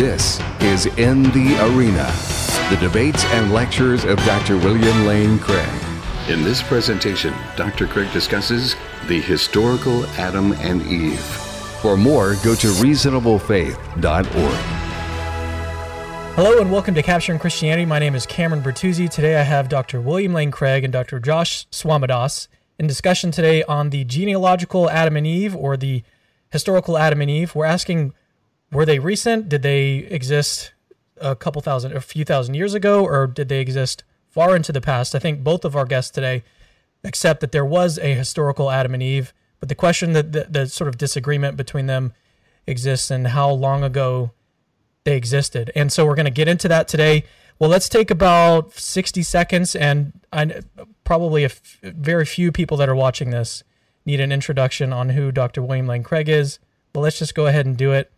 This is In the Arena, the debates and lectures of Dr. William Lane Craig. In this presentation, Dr. Craig discusses the historical Adam and Eve. For more, go to reasonablefaith.org. Hello and welcome to Capturing Christianity. My name is Cameron Bertuzzi. Today I have Dr. William Lane Craig and Dr. Josh Swamidass in discussion today on the genealogical Adam and Eve or the historical Adam and Eve. We're asking were they recent? Did they exist a couple thousand, a few thousand years ago, or did they exist far into the past? I think both of our guests today accept that there was a historical Adam and Eve, but the question that the, the sort of disagreement between them exists and how long ago they existed. And so we're going to get into that today. Well, let's take about 60 seconds, and I, probably very few people that are watching this need an introduction on who Dr. William Lane Craig is. But let's just go ahead and do it.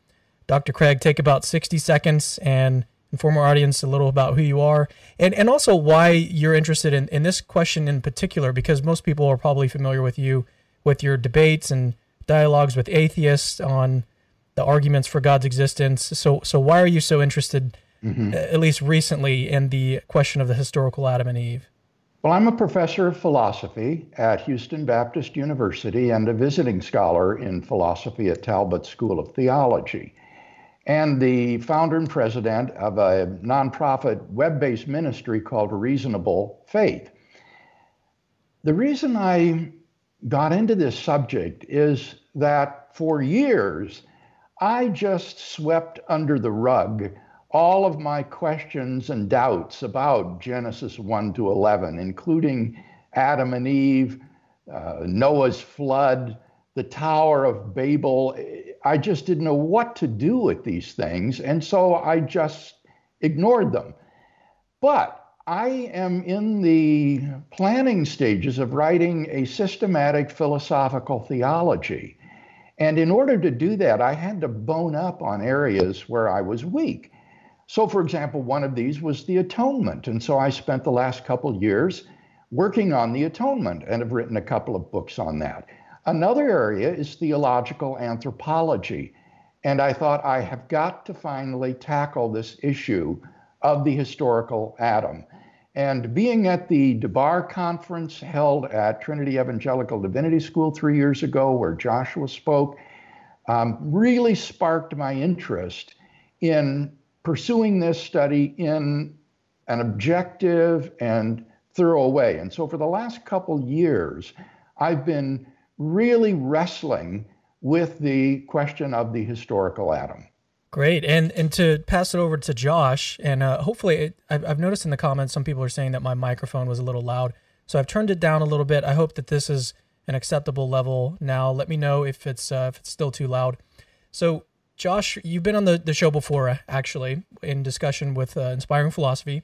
Dr. Craig, take about 60 seconds and inform our audience a little about who you are and, and also why you're interested in, in this question in particular, because most people are probably familiar with you with your debates and dialogues with atheists on the arguments for God's existence. So, so why are you so interested, mm-hmm. at least recently, in the question of the historical Adam and Eve? Well, I'm a professor of philosophy at Houston Baptist University and a visiting scholar in philosophy at Talbot School of Theology and the founder and president of a nonprofit web based ministry called Reasonable Faith. The reason I got into this subject is that for years, I just swept under the rug all of my questions and doubts about Genesis 1 to 11, including Adam and Eve, uh, Noah's flood, the Tower of Babel. I just didn't know what to do with these things. And so I just ignored them. But I am in the planning stages of writing a systematic philosophical theology. And in order to do that, I had to bone up on areas where I was weak. So, for example, one of these was the atonement. And so I spent the last couple years working on the atonement and have written a couple of books on that. Another area is theological anthropology. And I thought I have got to finally tackle this issue of the historical Adam. And being at the Dabar conference held at Trinity Evangelical Divinity School three years ago, where Joshua spoke, um, really sparked my interest in pursuing this study in an objective and thorough way. And so for the last couple years, I've been really wrestling with the question of the historical Adam. Great, and and to pass it over to Josh, and uh, hopefully, it, I've, I've noticed in the comments some people are saying that my microphone was a little loud, so I've turned it down a little bit. I hope that this is an acceptable level now. Let me know if it's uh, if it's still too loud. So, Josh, you've been on the, the show before, actually, in discussion with uh, Inspiring Philosophy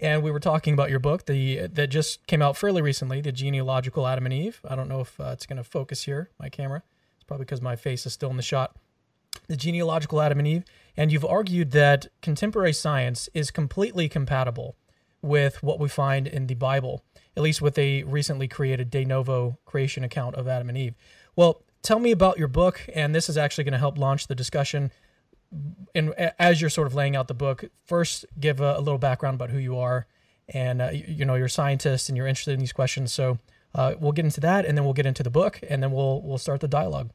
and we were talking about your book, the that just came out fairly recently, the genealogical Adam and Eve. I don't know if uh, it's going to focus here, my camera. It's probably because my face is still in the shot. The genealogical Adam and Eve, and you've argued that contemporary science is completely compatible with what we find in the Bible, at least with a recently created de novo creation account of Adam and Eve. Well, tell me about your book, and this is actually going to help launch the discussion and as you're sort of laying out the book, first give a, a little background about who you are, and uh, you, you, know you're a scientist and you're interested in these questions. So uh, we'll get into that, and then we'll get into the book, and then we'll we'll start the dialogue.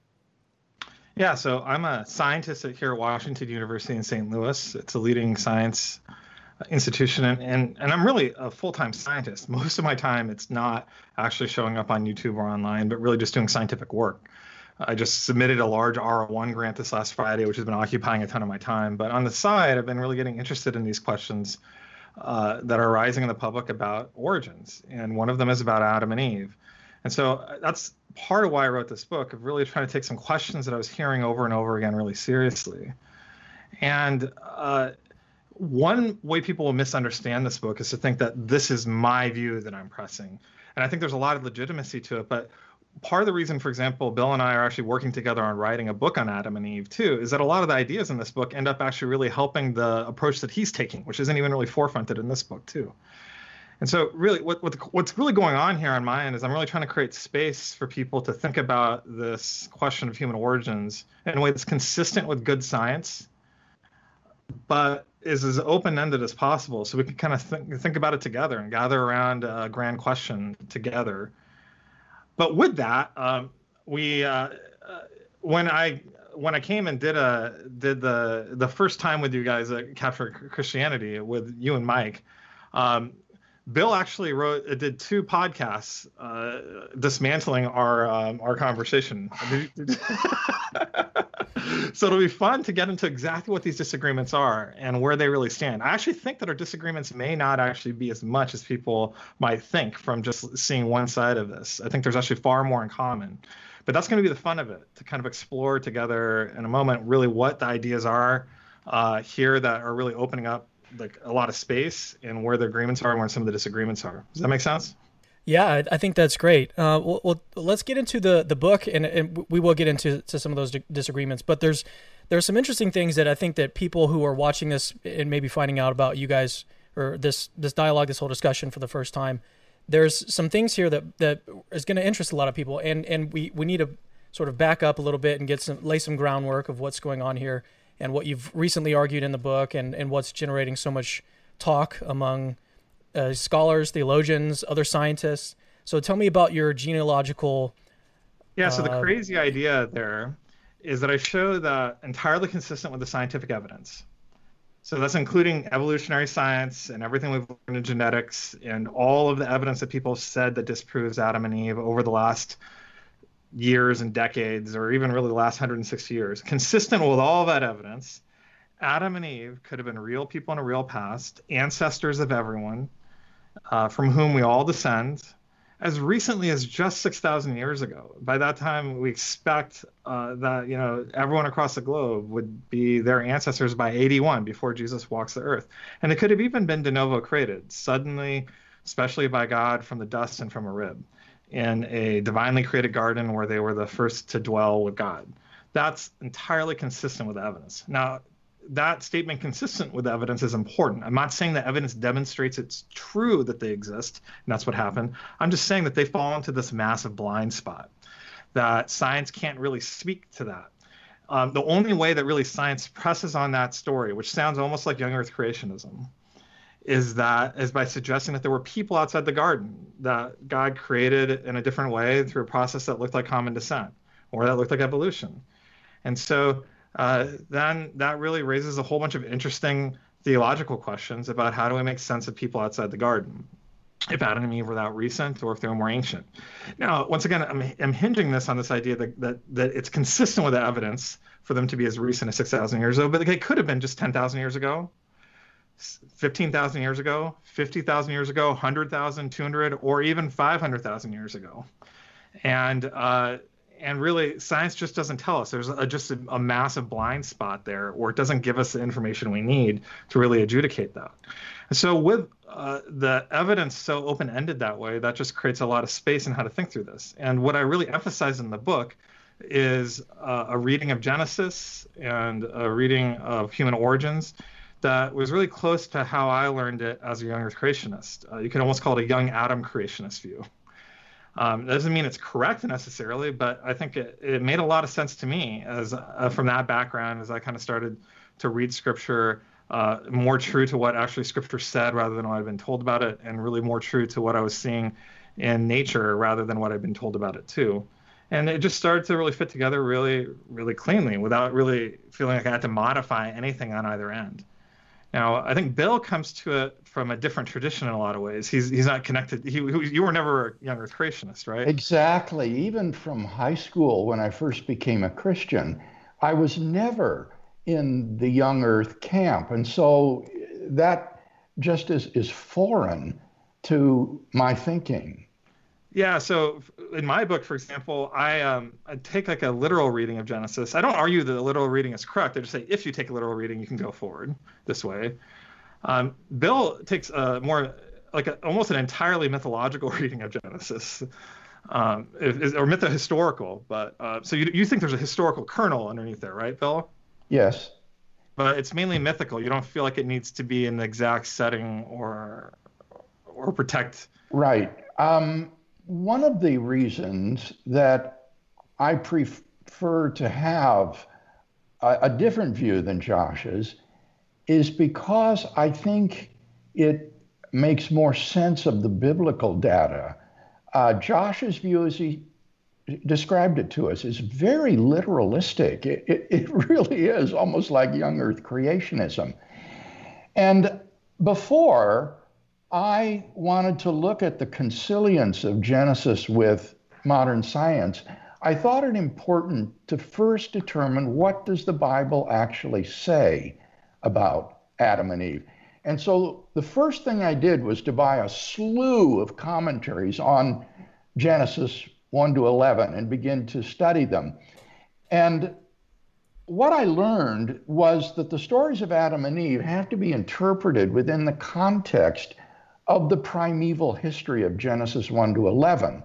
Yeah, so I'm a scientist here at Washington University in St. Louis. It's a leading science institution, and, and, and I'm really a full time scientist. Most of my time, it's not actually showing up on YouTube or online, but really just doing scientific work. I just submitted a large R1 grant this last Friday, which has been occupying a ton of my time. But on the side, I've been really getting interested in these questions uh, that are arising in the public about origins. And one of them is about Adam and Eve. And so uh, that's part of why I wrote this book, of really trying to take some questions that I was hearing over and over again really seriously. And uh, one way people will misunderstand this book is to think that this is my view that I'm pressing. And I think there's a lot of legitimacy to it. But part of the reason, for example, Bill and I are actually working together on writing a book on Adam and Eve too, is that a lot of the ideas in this book end up actually really helping the approach that he's taking, which isn't even really forefronted in this book too. And so, really, what, what what's really going on here on my end is I'm really trying to create space for people to think about this question of human origins in a way that's consistent with good science, but is as open ended as possible, so we can kind of think think about it together and gather around a grand question together. But with that, um, we uh, uh when I when I came and did a did the the first time with you guys at Capture Christianity with you and Mike, um, Bill actually wrote uh, did two podcasts uh, dismantling our um, our conversation. so it'll be fun to get into exactly what these disagreements are and where they really stand. I actually think that our disagreements may not actually be as much as people might think from just seeing one side of this. I think there's actually far more in common. But that's going to be the fun of it to kind of explore together in a moment really what the ideas are uh, here that are really opening up like a lot of space and where the agreements are and where some of the disagreements are. Does that make sense? Yeah, I think that's great. Uh, well, well, let's get into the the book, and, and we will get into to some of those disagreements. But there's there's some interesting things that I think that people who are watching this and maybe finding out about you guys or this this dialogue, this whole discussion for the first time, there's some things here that that is going to interest a lot of people, and and we we need to sort of back up a little bit and get some lay some groundwork of what's going on here and what you've recently argued in the book and and what's generating so much talk among uh, scholars, theologians, other scientists. So tell me about your genealogical. Yeah. So the uh, crazy idea there is that I show that entirely consistent with the scientific evidence. So that's including evolutionary science and everything we've learned in genetics and all of the evidence that people have said that disproves Adam and Eve over the last years and decades, or even really the last 160 years. Consistent with all that evidence, Adam and Eve could have been real people in a real past, ancestors of everyone, uh, from whom we all descend, as recently as just 6,000 years ago. By that time, we expect uh, that you know everyone across the globe would be their ancestors by 81 before Jesus walks the earth, and it could have even been de novo created suddenly, especially by God from the dust and from a rib, in a divinely created garden where they were the first to dwell with God. That's entirely consistent with evidence. Now, that statement consistent with evidence is important. I'm not saying that evidence demonstrates it's true that they exist, and that's what happened. I'm just saying that they fall into this massive blind spot, that science can't really speak to that. Um, the only way that really science presses on that story, which sounds almost like young Earth creationism, is that is by suggesting that there were people outside the garden that God created in a different way through a process that looked like common descent or that looked like evolution. And so uh, then that really raises a whole bunch of interesting theological questions about how do we make sense of people outside the garden if Adam and Eve were that recent or if they were more ancient. Now, once again, I'm, I'm hinging this on this idea that, that, that it's consistent with the evidence for them to be as recent as 6,000 years ago, but they could have been just 10,000 years ago, 15,000 years ago, 50,000 years ago, 100,000, 200, or even 500,000 years ago. And uh, and really science just doesn't tell us. There's a, just a, a, massive blind spot there or it doesn't give us the information we need to really adjudicate that. So with uh, the evidence so open-ended that way that just creates a lot of space in how to think through this. And what i really emphasize in the book is uh, a reading of genesis and a reading of human origins that was really close to how i learned it as a young earth creationist uh, you can almost call it a young adam creationist view um, that doesn't mean it's correct necessarily, but I think it, it made a lot of sense to me as uh, from that background as I kind of started to read scripture uh, more true to what actually scripture said rather than what I'd been told about it, and really more true to what I was seeing in nature rather than what I'd been told about it too. And it just started to really fit together really, really cleanly without really feeling like I had to modify anything on either end. Now, I think Bill comes to it from a different tradition in a lot of ways. He's he's not connected. He, you were never a young Earth creationist, right? Exactly. Even from high school, when I first became a Christian, I was never in the young Earth camp, and so uh, that just is is foreign to my thinking. Yeah. So in my book, for example, I um, I take like a literal reading of Genesis. I don't argue that the literal reading is correct. I just say if you take a literal reading, you can go forward this way. Um, Bill takes a more like a, almost an entirely mythological reading of Genesis, um, is, or mytho-historical. But uh, so you you think there's a historical kernel underneath there, right, Bill? Yes. But it's mainly mythical. You don't feel like it needs to be in the exact setting or or protect. Right. Um, one of the reasons that I prefer to have a, a different view than Josh's is because I think it makes more sense of the biblical data. Uh, Josh's view, as he described it to us, is very literalistic. It, it, it really is almost like young earth creationism. And before, I wanted to look at the consilience of Genesis with modern science. I thought it important to first determine what does the Bible actually say about Adam and Eve. And so the first thing I did was to buy a slew of commentaries on Genesis 1 to 11 and begin to study them. And what I learned was that the stories of Adam and Eve have to be interpreted within the context of the primeval history of Genesis 1 to 11.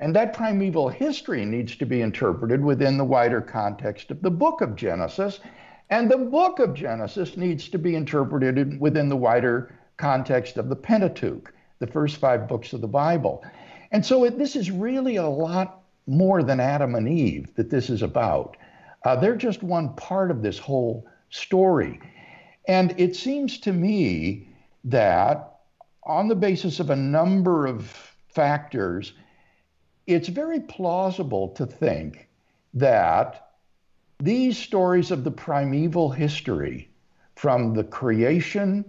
And that primeval history needs to be interpreted within the wider context of the book of Genesis and the book of Genesis needs to be interpreted within the wider context of the Pentateuch, the first five books of the Bible. And so it, this is really a lot more than Adam and Eve that this is about. Uh, they're just one part of this whole story. And it seems to me that on the basis of a number of factors, it's very plausible to think that these stories of the primeval history, from the creation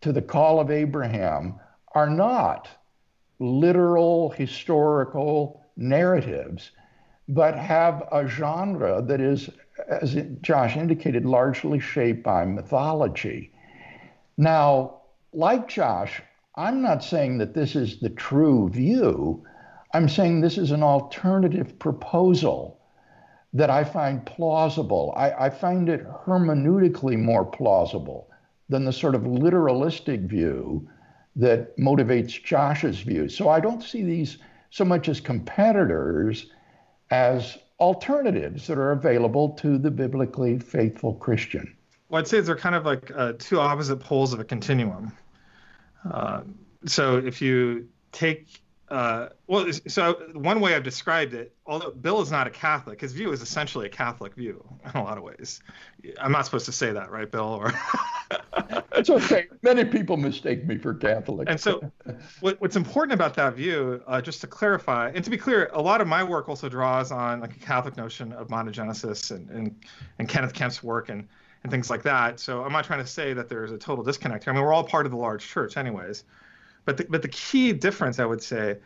to the call of Abraham, are not literal historical narratives, but have a genre that is, as Josh indicated, largely shaped by mythology. Now, like Josh, I'm not saying that this is the true view. I'm saying this is an alternative proposal that I find plausible. I, I find it hermeneutically more plausible than the sort of literalistic view that motivates Josh's view. So I don't see these so much as competitors as alternatives that are available to the biblically faithful Christian. Well, I'd say they're kind of like uh, two opposite poles of a continuum. Uh, so if you take uh, well, so one way I've described it, although Bill is not a Catholic, his view is essentially a Catholic view in a lot of ways. I'm not supposed to say that, right, Bill? Or it's okay. Many people mistake me for Catholic. And so, what, what's important about that view, uh, just to clarify, and to be clear, a lot of my work also draws on like a Catholic notion of monogenesis and and, and Kenneth Kemp's work and and things like that. So I'm not trying to say that there's a total disconnect here. I mean, we're all part of the large church, anyways. But the, but the key difference, I would say,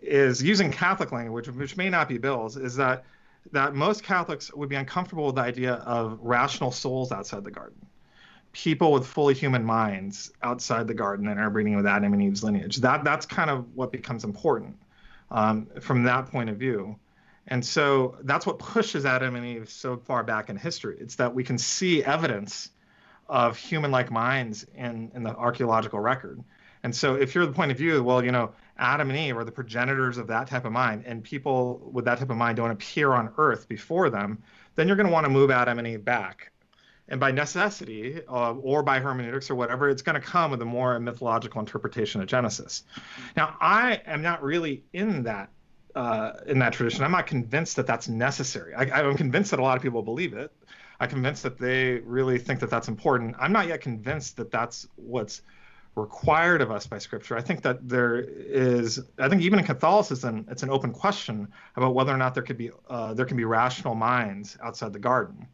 is using Catholic language, which may not be Bill's, is that that most Catholics would be uncomfortable with the idea of rational souls outside the garden, people with fully human minds outside the garden and are breeding with Adam and Eve's lineage. That that's kind of what becomes important um, from that point of view. And so that's what pushes Adam and Eve so far back in history. It's that we can see evidence of human-like minds in, in the archaeological record. And so if you're the point of view, well, you know, Adam and Eve are the progenitors of that type of mind, and people with that type of mind don't appear on Earth before them, then you're going to want to move Adam and Eve back. And by necessity, uh, or by hermeneutics or whatever, it's going to come with a more mythological interpretation of Genesis. Now, I am not really in that uh, in that tradition. I'm not convinced that that's necessary. I, I'm convinced that a lot of people believe it. I'm convinced that they really think that that's important. I'm not yet convinced that that's what's required of us by scripture i think that there is i think even in catholicism it's an open question about whether or not there could be uh, there can be rational minds outside the garden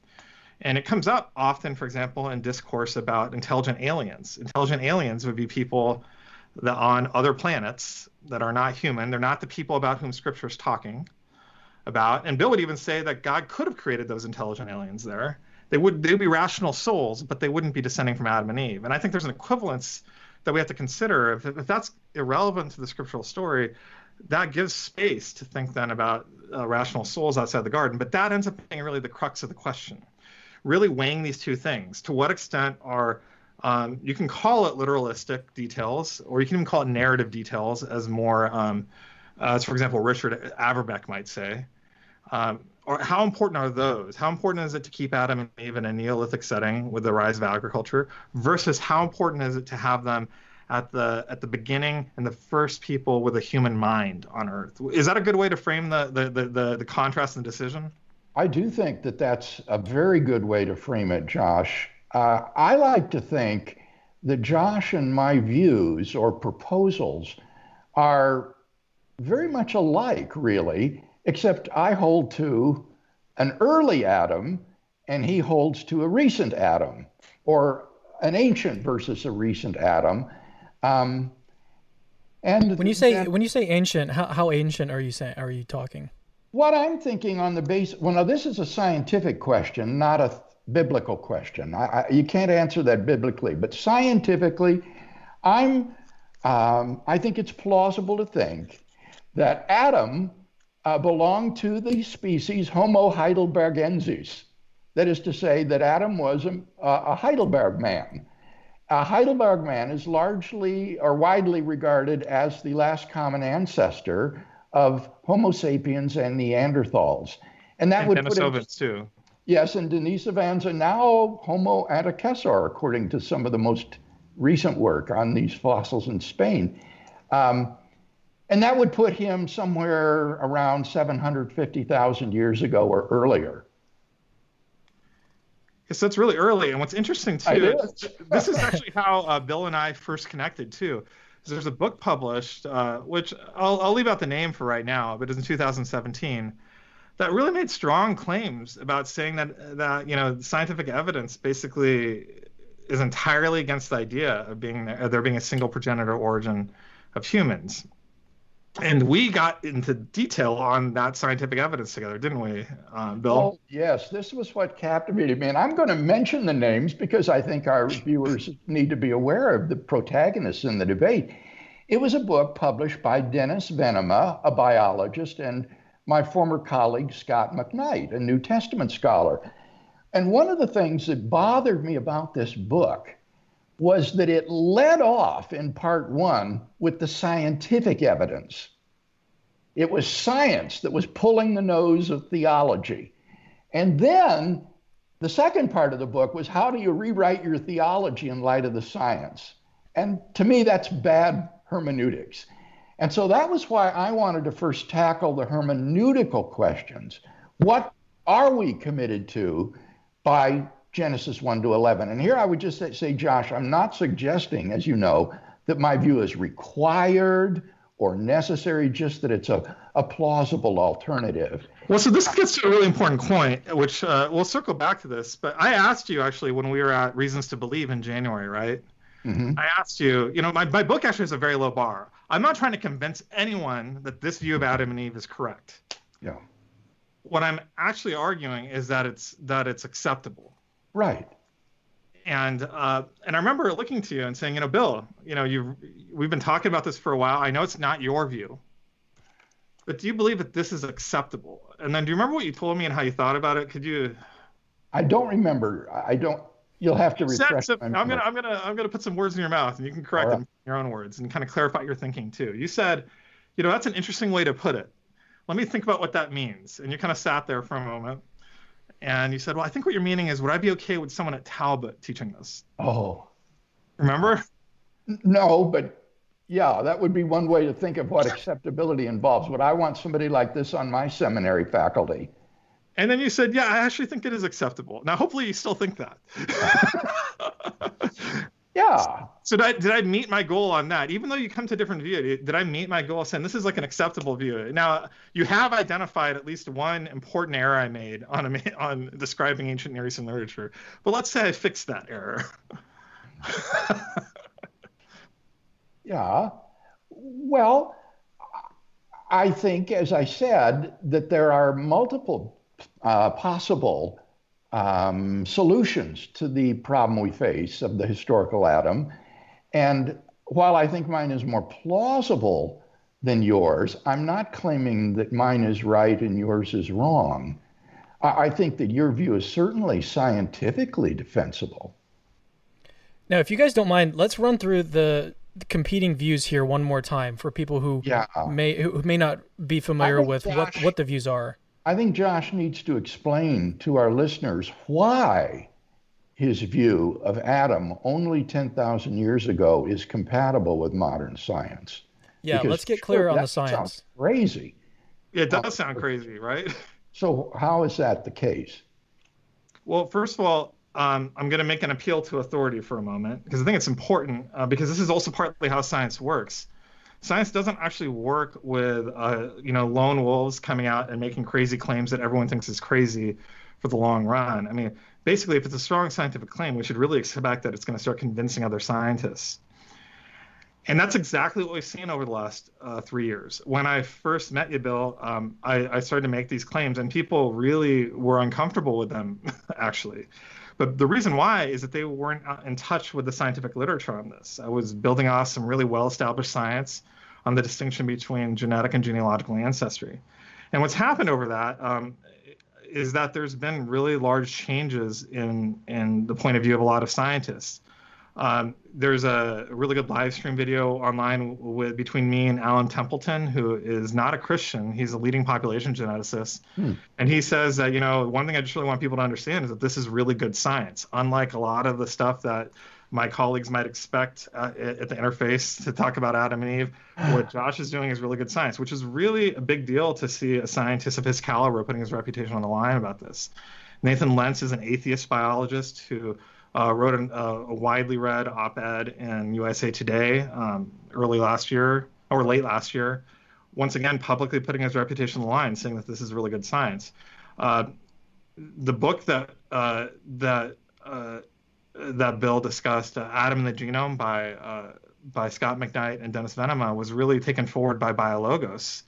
and it comes up often for example in discourse about intelligent aliens intelligent aliens would be people that on other planets that are not human they're not the people about whom scripture is talking about and bill would even say that god could have created those intelligent aliens there they would they would be rational souls but they wouldn't be descending from adam and eve and i think there's an equivalence that we have to consider. If, if that's irrelevant to the scriptural story, that gives space to think then about uh, rational souls outside the garden. But that ends up being really the crux of the question. Really weighing these two things. To what extent are um, you can call it literalistic details, or you can even call it narrative details, as more, um, as for example, Richard Averbeck might say. Um, or how important are those? How important is it to keep Adam and Eve in a Neolithic setting with the rise of agriculture versus how important is it to have them at the at the beginning and the first people with a human mind on Earth? Is that a good way to frame the the the, the, the contrast and decision? I do think that that's a very good way to frame it, Josh. Uh, I like to think that Josh and my views or proposals are very much alike, really, except I hold to an early Adam and he holds to a recent Adam or an ancient versus a recent Adam. Um, and when you say then, when you say ancient, how, how ancient are you saying? Are you talking? What I'm thinking on the base. Well, now this is a scientific question, not a biblical question. I, I, you can't answer that biblically, but scientifically, I'm. Um, I think it's plausible to think that Adam uh, belonged to the species Homo heidelbergensis. That is to say, that Adam was a, a Heidelberg man. A Heidelberg man is largely or widely regarded as the last common ancestor of Homo sapiens and Neanderthals. And that and would Denisovans put it, too. Yes, and Denisovans and now Homo antecessor, according to some of the most recent work on these fossils in Spain. Um, and that would put him somewhere around 750,000 years ago or earlier. Yes, that's really early. And what's interesting too, is this is actually how uh, Bill and I first connected too. There's a book published, uh, which I'll, I'll leave out the name for right now, but it's in 2017, that really made strong claims about saying that that you know scientific evidence basically is entirely against the idea of being there being a single progenitor origin of humans and we got into detail on that scientific evidence together, didn't we, uh, Bill? Yes, this was what captivated me. And I'm going to mention the names because I think our viewers need to be aware of the protagonists in the debate. It was a book published by Dennis Venema, a biologist, and my former colleague, Scot McKnight, a New Testament scholar. And one of the things that bothered me about this book was that it led off in part one with the scientific evidence. It was science that was pulling the nose of theology. And then the second part of the book was how do you rewrite your theology in light of the science? And to me, that's bad hermeneutics. And so that was why I wanted to first tackle the hermeneutical questions. What are we committed to by Genesis 1 to 11. And here I would just say, Josh, I'm not suggesting, as you know, that my view is required or necessary, just that it's a, a plausible alternative. Well, so this gets to a really important point, which uh, we'll circle back to this. But I asked you actually when we were at Reasons to Believe in January, right? Mm-hmm. I asked you, you know, my, my book actually has a very low bar. I'm not trying to convince anyone that this view of Adam and Eve is correct. Yeah. What I'm actually arguing is that it's that it's acceptable. Right. And uh, and I remember looking to you and saying, you know, Bill, you know, you we've been talking about this for a while. I know it's not your view, but do you believe that this is acceptable? And then do you remember what you told me and how you thought about it? Could you? I don't remember. I don't. You'll have to refresh. I'm gonna I'm gonna I'm gonna put some words in your mouth, and you can correct right. them in your own words and kind of clarify your thinking too. You said, you know, that's an interesting way to put it. Let me think about what that means. And you kind of sat there for a moment and you said, "Well, I think what you're meaning is, would I be okay with someone at Talbot teaching this?" Oh, remember? No, but yeah, that would be one way to think of what acceptability involves. Would I want somebody like this on my seminary faculty? And then you said, "Yeah, I actually think it is acceptable." Now, hopefully, you still think that. Yeah. So did I, did I meet my goal on that? Even though you come to a different view, did I meet my goal saying this is like an acceptable view? Now you have identified at least one important error I made on a, on describing ancient Near Eastern literature, but let's say I fixed that error. yeah. Well, I think, as I said, that there are multiple uh, possible um, solutions to the problem we face of the historical Adam. And while I think mine is more plausible than yours, I'm not claiming that mine is right and yours is wrong. I, I think that your view is certainly scientifically defensible. Now, if you guys don't mind, let's run through the, competing views here one more time for people who yeah. may who may not be familiar with Josh, what, what the views are. I think Josh needs to explain to our listeners why his view of Adam only 10,000 years ago is compatible with modern science. Yeah, because let's get clear sure, on the science. Sounds crazy. Yeah, it does sound crazy, right? So, how is that the case? Well, first of all, um, I'm going to make an appeal to authority for a moment because I think it's important uh, because this is also partly how science works. Science doesn't actually work with uh, you know lone wolves coming out and making crazy claims that everyone thinks is crazy for the long run. I mean, basically, if it's a strong scientific claim, we should really expect that it's going to start convincing other scientists. And that's exactly what we've seen over the last uh, three years. When I first met you, Bill, um, I, I, started to make these claims, and people really were uncomfortable with them, actually. But the reason why is that they weren't in touch with the scientific literature on this. I was building off some really well established science on the distinction between genetic and genealogical ancestry. And what's happened over that um, is that there's been really large changes in, in the point of view of a lot of scientists. Um, there's a really good live stream video online with between me and Alan Templeton, who is not a Christian. He's a leading population geneticist, hmm. and he says that you know one thing I just really want people to understand is that this is really good science. Unlike a lot of the stuff that my colleagues might expect uh, at the interface to talk about Adam and Eve. What Josh is doing is really good science, which is really a big deal to see a scientist of his caliber putting his reputation on the line about this. Nathan Lents is an atheist biologist who uh, wrote an, uh, a widely read op-ed in USA Today um, early last year or late last year, once again publicly putting his reputation on the line, saying that this is really good science. Uh, the book that uh, that uh, that Bill discussed, uh, Adam and the Genome by by Scot McKnight and Dennis Venema, was really taken forward by BioLogos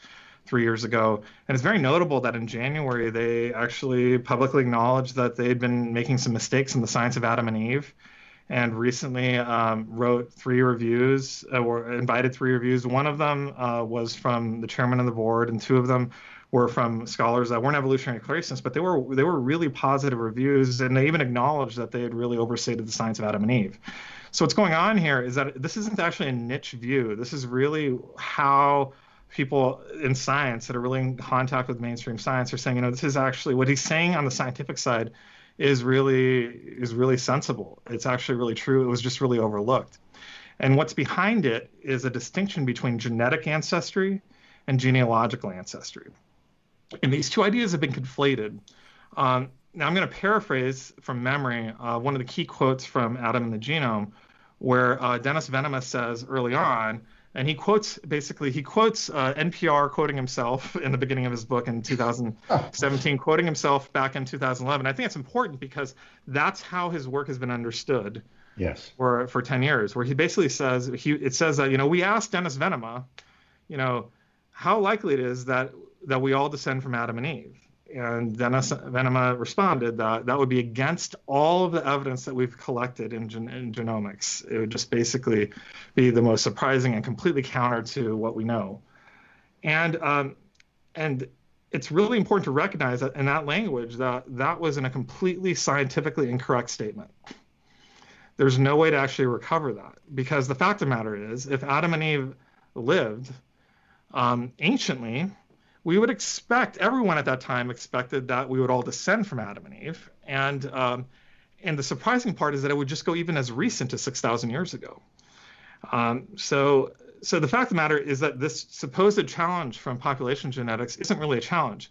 three years ago. And it's very notable that in January, they actually publicly acknowledged that they'd been making some mistakes in the science of Adam and Eve. And recently um, wrote three reviews, uh, or invited three reviews. One of them uh, was from the chairman of the board, and two of them were from scholars that weren't evolutionary creationists, but they were they were really positive reviews, and they even acknowledged that they had really overstated the science of Adam and Eve. So what's going on here is that this isn't actually a niche view. This is really how people in science that are really in contact with mainstream science are saying, you know, this is actually what he's saying on the scientific side is really is really sensible. It's actually really true. It was just really overlooked. And what's behind it is a distinction between genetic ancestry and genealogical ancestry. And these two ideas have been conflated. Um, now, I'm going to paraphrase from memory uh, one of the key quotes from Adam and the Genome, where uh, Dennis Venema says early on and he quotes basically he quotes uh, NPR quoting himself in the beginning of his book in 2017, quoting himself back in 2011. I think it's important because that's how his work has been understood. Yes. For for 10 years, where he basically says he it says that you know we asked Dennis Venema, you know, how likely it is that that we all descend from Adam and Eve, and Venema responded that that would be against all of the evidence that we've collected in, gen- in, genomics. It would just basically be the most surprising and completely counter to what we know. And um, and it's really important to recognize that in that language that that was in a completely scientifically incorrect statement. There's no way to actually recover that because the fact of the matter is, if Adam and Eve lived um, anciently, we would expect everyone at that time expected that we would all descend from Adam and Eve, and um, and the surprising part is that it would just go even as recent as six thousand years ago. Um, so so the fact of the matter is that this supposed challenge from population genetics isn't really a challenge.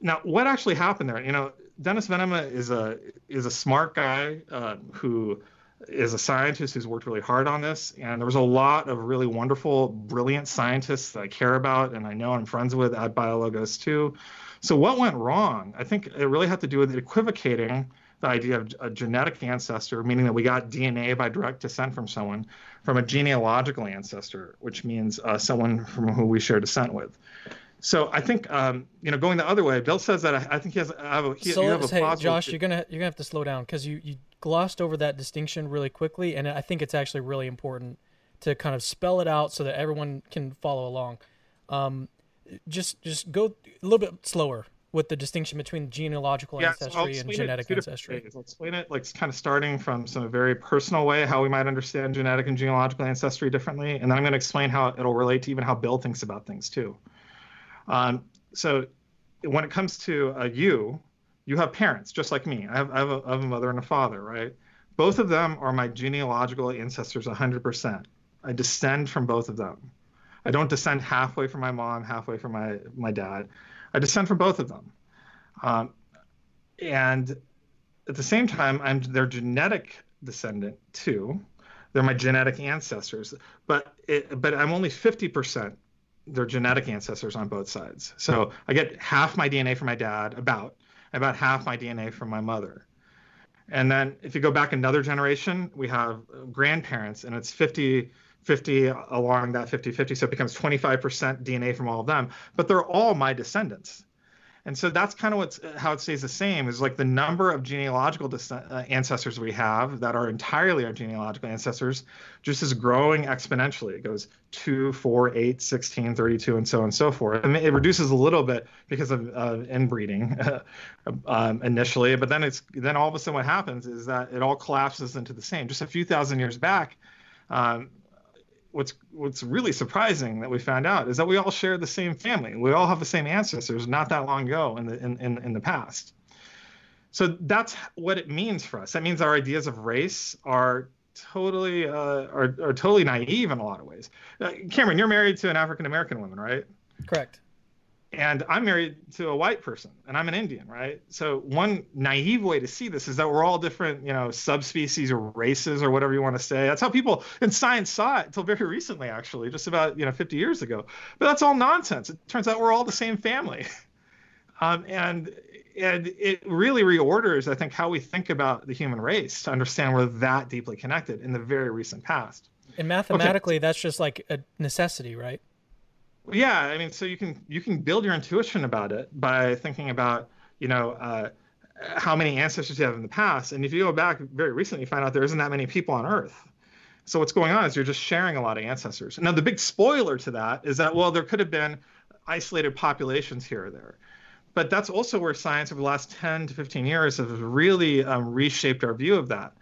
Now, what actually happened there? You know, Dennis Venema is a is a smart guy uh, who is a scientist who's worked really hard on this. And there was a lot of really wonderful, brilliant scientists that I care about and I know I'm friends with at BioLogos too. So what went wrong? I think it really had to do with equivocating the idea of a genetic ancestor, meaning that we got DNA by direct descent from someone, from a genealogical ancestor, which means uh, someone from who we share descent with. So I think um, you know going the other way. Bill says that I, I think he has. I have a, he, so, you have a hey, Josh, you're gonna you're gonna have to slow down because you you glossed over that distinction really quickly, and I think it's actually really important to kind of spell it out so that everyone can follow along. Um, just just go a little bit slower with the distinction between genealogical yeah, ancestry so and genetic ancestry. I'll explain it like kind of starting from some very personal way how we might understand genetic and genealogical ancestry differently, and then I'm going to explain how it'll relate to even how Bill thinks about things too. Um, so when it comes to uh, you, you have parents just like me. I have, I have, a, I have a mother and a father, right? Both of them are my genealogical ancestors 100%. I descend from both of them. I don't descend halfway from my mom, halfway from my, my dad. I descend from both of them. Um, and at the same time, I'm their genetic descendant too. They're my genetic ancestors, but it, but I'm only 50% their genetic ancestors on both sides. So I get half my DNA from my dad, about about half my DNA from my mother. And then if you go back another generation, we have grandparents, and it's 50 50 along that 50 50. So it becomes 25% DNA from all of them, but they're all my descendants and so that's kind of what's how it stays the same is like the number of genealogical uh, ancestors we have that are entirely our genealogical ancestors just is growing exponentially. It goes 2 4 8 16 32 and so on and so forth. And it reduces a little bit because of uh, inbreeding um, initially but then it's then all of a sudden what happens is that it all collapses into the same. Just a few thousand years back um, what's what's really surprising that we found out is that we all share the same family. We all have the same ancestors not that long ago in the in, in, in the past. So that's what it means for us. That means our ideas of race are totally uh, are, are totally naive in a lot of ways. Uh, Cameron, you're married to an African American woman, right? Correct and I'm married to a white person and I'm an Indian, right? So one naive way to see this is that we're all different, you know, subspecies or races or whatever you want to say. That's how people in science saw it until very recently, actually, just about you know 50 years ago. But that's all nonsense. It turns out we're all the same family, um, and and it really reorders, I think, how we think about the human race to understand we're that deeply connected in the very recent past. And mathematically, okay. that's just like a necessity, right? Yeah i mean so you can you can build your intuition about it by thinking about you know uh, how many ancestors you have in the past. And if you go back very recently you find out there isn't that many people on earth. So what's going on is you're just sharing a lot of ancestors. Now the big spoiler to that is that well there could have been isolated populations here or there. But that's also where science over the last 10 to 15 years has really um, reshaped our view of that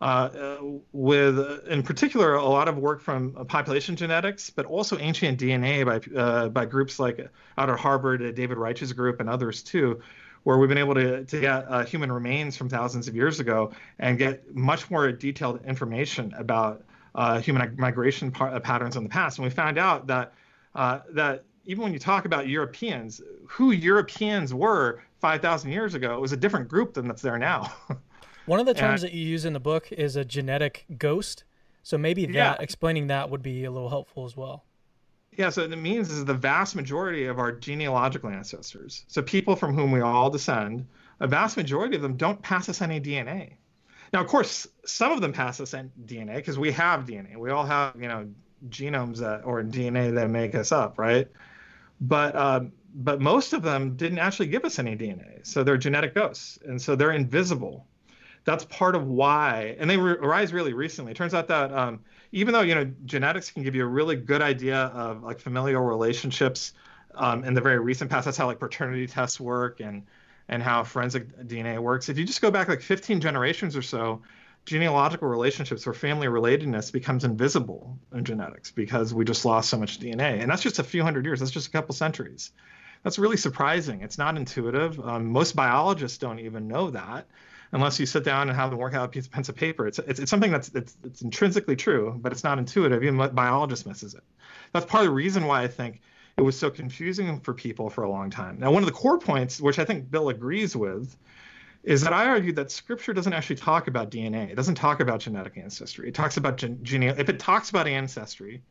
uh, with, in particular, a lot of work from population genetics, but also ancient DNA by uh, by groups like out of Harvard, uh, David Reich's group, and others too, where we've been able to to get uh, human remains from thousands of years ago and get much more detailed information about uh, human migration par- patterns in the past. And we found out that that even when you talk about Europeans, who Europeans were 5,000 years ago, it was a different group than that's there now. One of the terms that you use in the book is a genetic ghost. So maybe that yeah. explaining that would be a little helpful as well. Yeah, so it means is the vast majority of our genealogical ancestors, so people from whom we all descend, a vast majority of them don't pass us any DNA. Now, of course, some of them pass us DNA because we have DNA. We all have, you know, genomes that, or DNA that make us up, right? But um, but most of them didn't actually give us any DNA, so they're genetic ghosts, and so they're invisible that's part of why, and they re- arise really recently. It turns out that um, even though you know genetics can give you a really good idea of like familial relationships um, in the very recent past, that's how like paternity tests work and and how forensic DNA works. If you just go back like 15 generations or so, genealogical relationships or family relatedness becomes invisible in genetics because we just lost so much DNA, and that's just a few hundred years. That's just a couple centuries. That's really surprising. It's not intuitive. Um, most biologists don't even know that unless you sit down and have them work out a piece of pencil paper. It's, it's, it's something that's it's, it's intrinsically true, but it's not intuitive. Even biologist misses it. That's part of the reason why I think it was so confusing for people for a long time. Now, one of the core points, which I think Bill agrees with, is that I argued that Scripture doesn't actually talk about DNA. It doesn't talk about genetic ancestry. It talks about gen- If it talks about ancestry,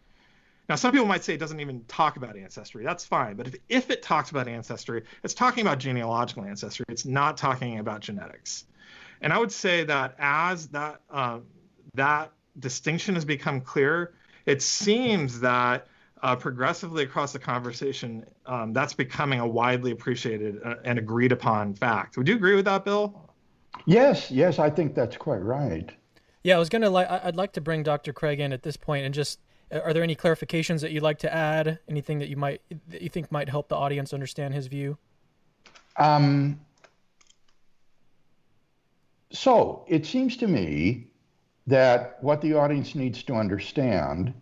now some people might say it doesn't even talk about ancestry. That's fine. But if, if it talks about ancestry, it's talking about genealogical ancestry. It's not talking about genetics. And I would say that as that um, that distinction has become clear, it seems that uh, progressively across the conversation, um, that's becoming a widely appreciated uh, and agreed upon fact. Would you agree with that, Bill? Yes, yes, I think that's quite right. Yeah, I was gonna like I'd like to bring Dr. Craig in at this point and just are there any clarifications that you'd like to add? Anything that you might that you think might help the audience understand his view? Um, so it seems to me that what the audience needs to understand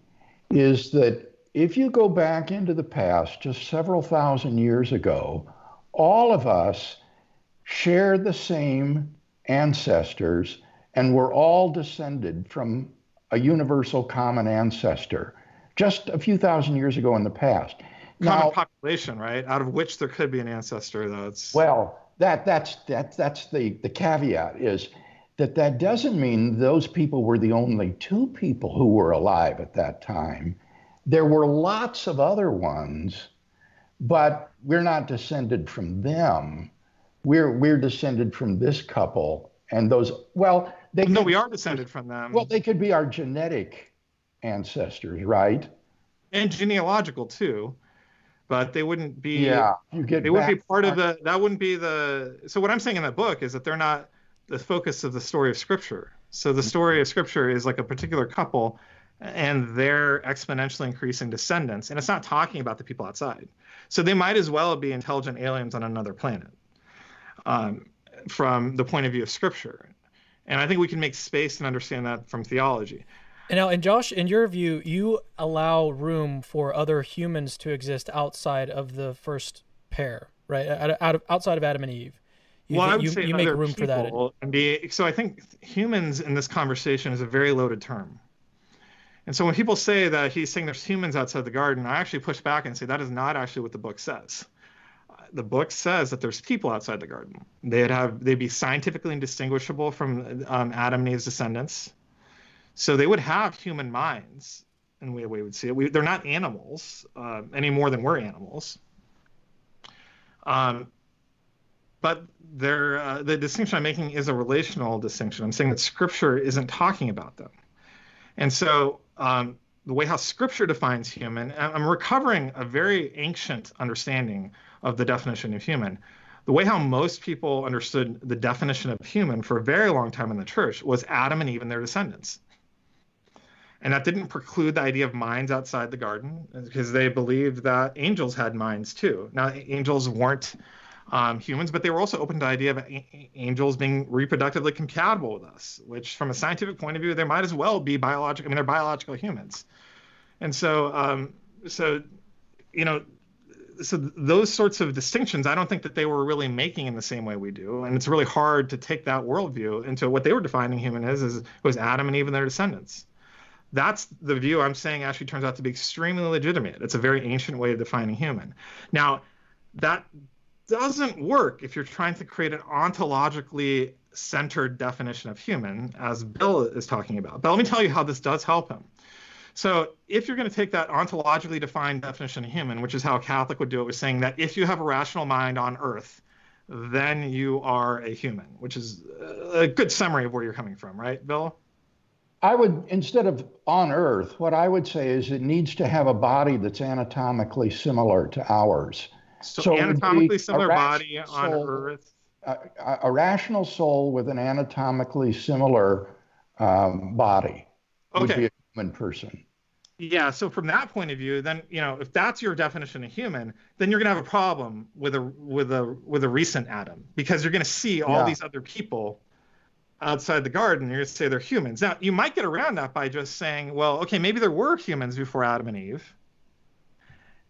is that if you go back into the past, just several thousand years ago, all of us share the same ancestors and we're all descended from a universal common ancestor just a few thousand years ago in the past. Common now, population, right? Out of which there could be an ancestor, though. It's... Well, that that's that that's the the caveat is that that doesn't mean those people were the only two people who were alive at that time. There were lots of other ones, but we're not descended from them. We're we're descended from this couple and those. Well, they no, could, we are descended from them. Well, they could be our genetic ancestors, right? And genealogical too but they wouldn't be yeah you get they wouldn't be part of the that wouldn't be the so what i'm saying in that book is that they're not the focus of the story of scripture. So the story of scripture is like a particular couple and their exponentially increasing descendants and it's not talking about the people outside. So they might as well be intelligent aliens on another planet um, from the point of view of scripture. And i think we can make space and understand that from theology and now, and Josh, in your view, you allow room for other humans to exist outside of the first pair, right? Out of, outside of Adam and Eve. You, well, I would you, say you make room for that. And be, so I think humans in this conversation is a very loaded term. And so when people say that he's saying there's humans outside the garden, I actually push back and say that is not actually what the book says. The book says that there's people outside the garden. They'd have they'd be scientifically indistinguishable from um, Adam and Eve's descendants. So they would have human minds, and we, we would see it. We, they're not animals uh, any more than we're animals. Um, but uh, the distinction I'm making is a relational distinction. I'm saying that Scripture isn't talking about them. And so um, the way how Scripture defines human, I'm recovering a very ancient understanding of the definition of human. The way how most people understood the definition of human for a very long time in the church was Adam and Eve and their descendants. And that didn't preclude the idea of minds outside the garden because they believed that angels had minds too. Now, angels weren't um, humans, but they were also open to the idea of a- angels being reproductively compatible with us, which, from a scientific point of view, they might as well be biological. I mean, they're biological humans. And so, um, so, you know, so those sorts of distinctions, I don't think that they were really making in the same way we do, and it's really hard to take that worldview into what they were defining human as, is was Adam and Eve and their descendants that's the view I'm saying actually turns out to be extremely legitimate. It's a very ancient way of defining human. Now, that doesn't work if you're trying to create an ontologically centered definition of human, as Bill is talking about. But let me tell you how this does help him. So, if you're going to take that ontologically defined definition of human, which is how a Catholic would do it, was saying that if you have a rational mind on Earth, then you are a human, which is a good summary of where you're coming from, right, Bill? I would, instead of on Earth, what I would say is it needs to have a body that's anatomically similar to ours. So, so anatomically similar body on soul, Earth? A, a, rational soul with an anatomically similar um, body okay. would be a human person. Yeah, so from that point of view, then you know if that's your definition of human, then you're gonna have a problem with a with a with a recent Adam because you're gonna see all yeah. these other people outside the garden, you're going to say they're humans. Now, you might get around that by just saying, well, okay, maybe there were humans before Adam and Eve.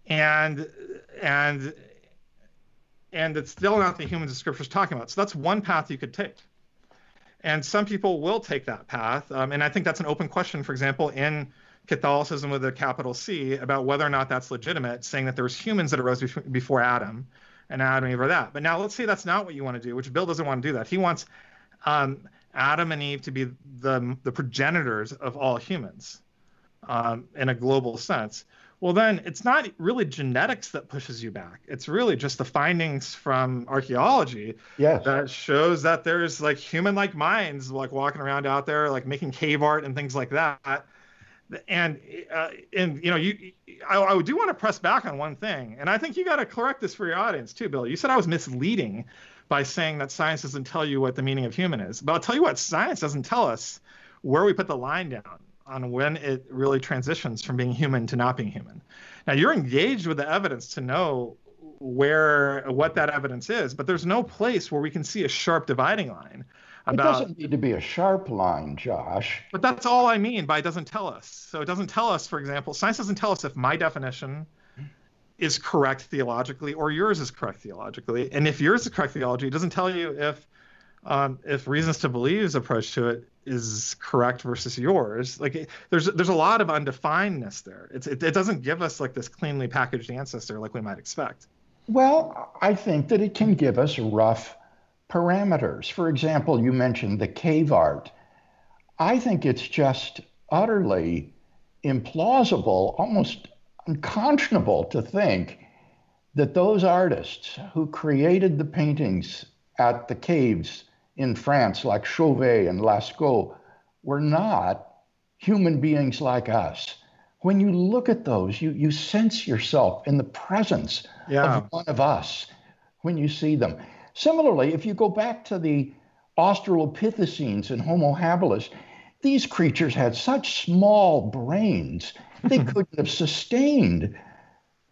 And and and it's still not the humans the scripture's talking about. So that's one path you could take. And some people will take that path. Um, and I think that's an open question, for example, in Catholicism with a capital C about whether or not that's legitimate, saying that there was humans that arose before Adam and Adam and Eve are that. But now let's say that's not what you want to do, which Bill doesn't want to do that. He wants um, Adam and Eve to be the, the progenitors of all humans um, in a global sense, well, then it's not really genetics that pushes you back. It's really just the findings from archaeology yes. that shows that there's like human-like minds like walking around out there, like making cave art and things like that. And uh, and you know, you I, I do want to press back on one thing, and I think you got to correct this for your audience too, Bill. You said I was misleading by saying that science doesn't tell you what the meaning of human is. But I'll tell you what, science doesn't tell us where we put the line down on when it really transitions from being human to not being human. Now you're engaged with the evidence to know where what that evidence is, but there's no place where we can see a sharp dividing line. About, it doesn't need to be a sharp line, Josh. But that's all I mean by it doesn't tell us. So it doesn't tell us, for example, science doesn't tell us if my definition is correct theologically or yours is correct theologically. And if yours is correct theology, it doesn't tell you if um, if reasons to believe's approach to it is correct versus yours. Like there's there's a lot of undefinedness there. It's it, it doesn't give us like this cleanly packaged ancestor like we might expect. Well, I think that it can give us rough parameters. For example, you mentioned the cave art. I think it's just utterly implausible, almost unconscionable to think that those artists who created the paintings at the caves in France, like Chauvet and Lascaux, were not human beings like us. When you look at those, you, you sense yourself in the presence yeah. of one of us when you see them. Similarly, if you go back to the Australopithecines and Homo habilis, these creatures had such small brains, they couldn't have sustained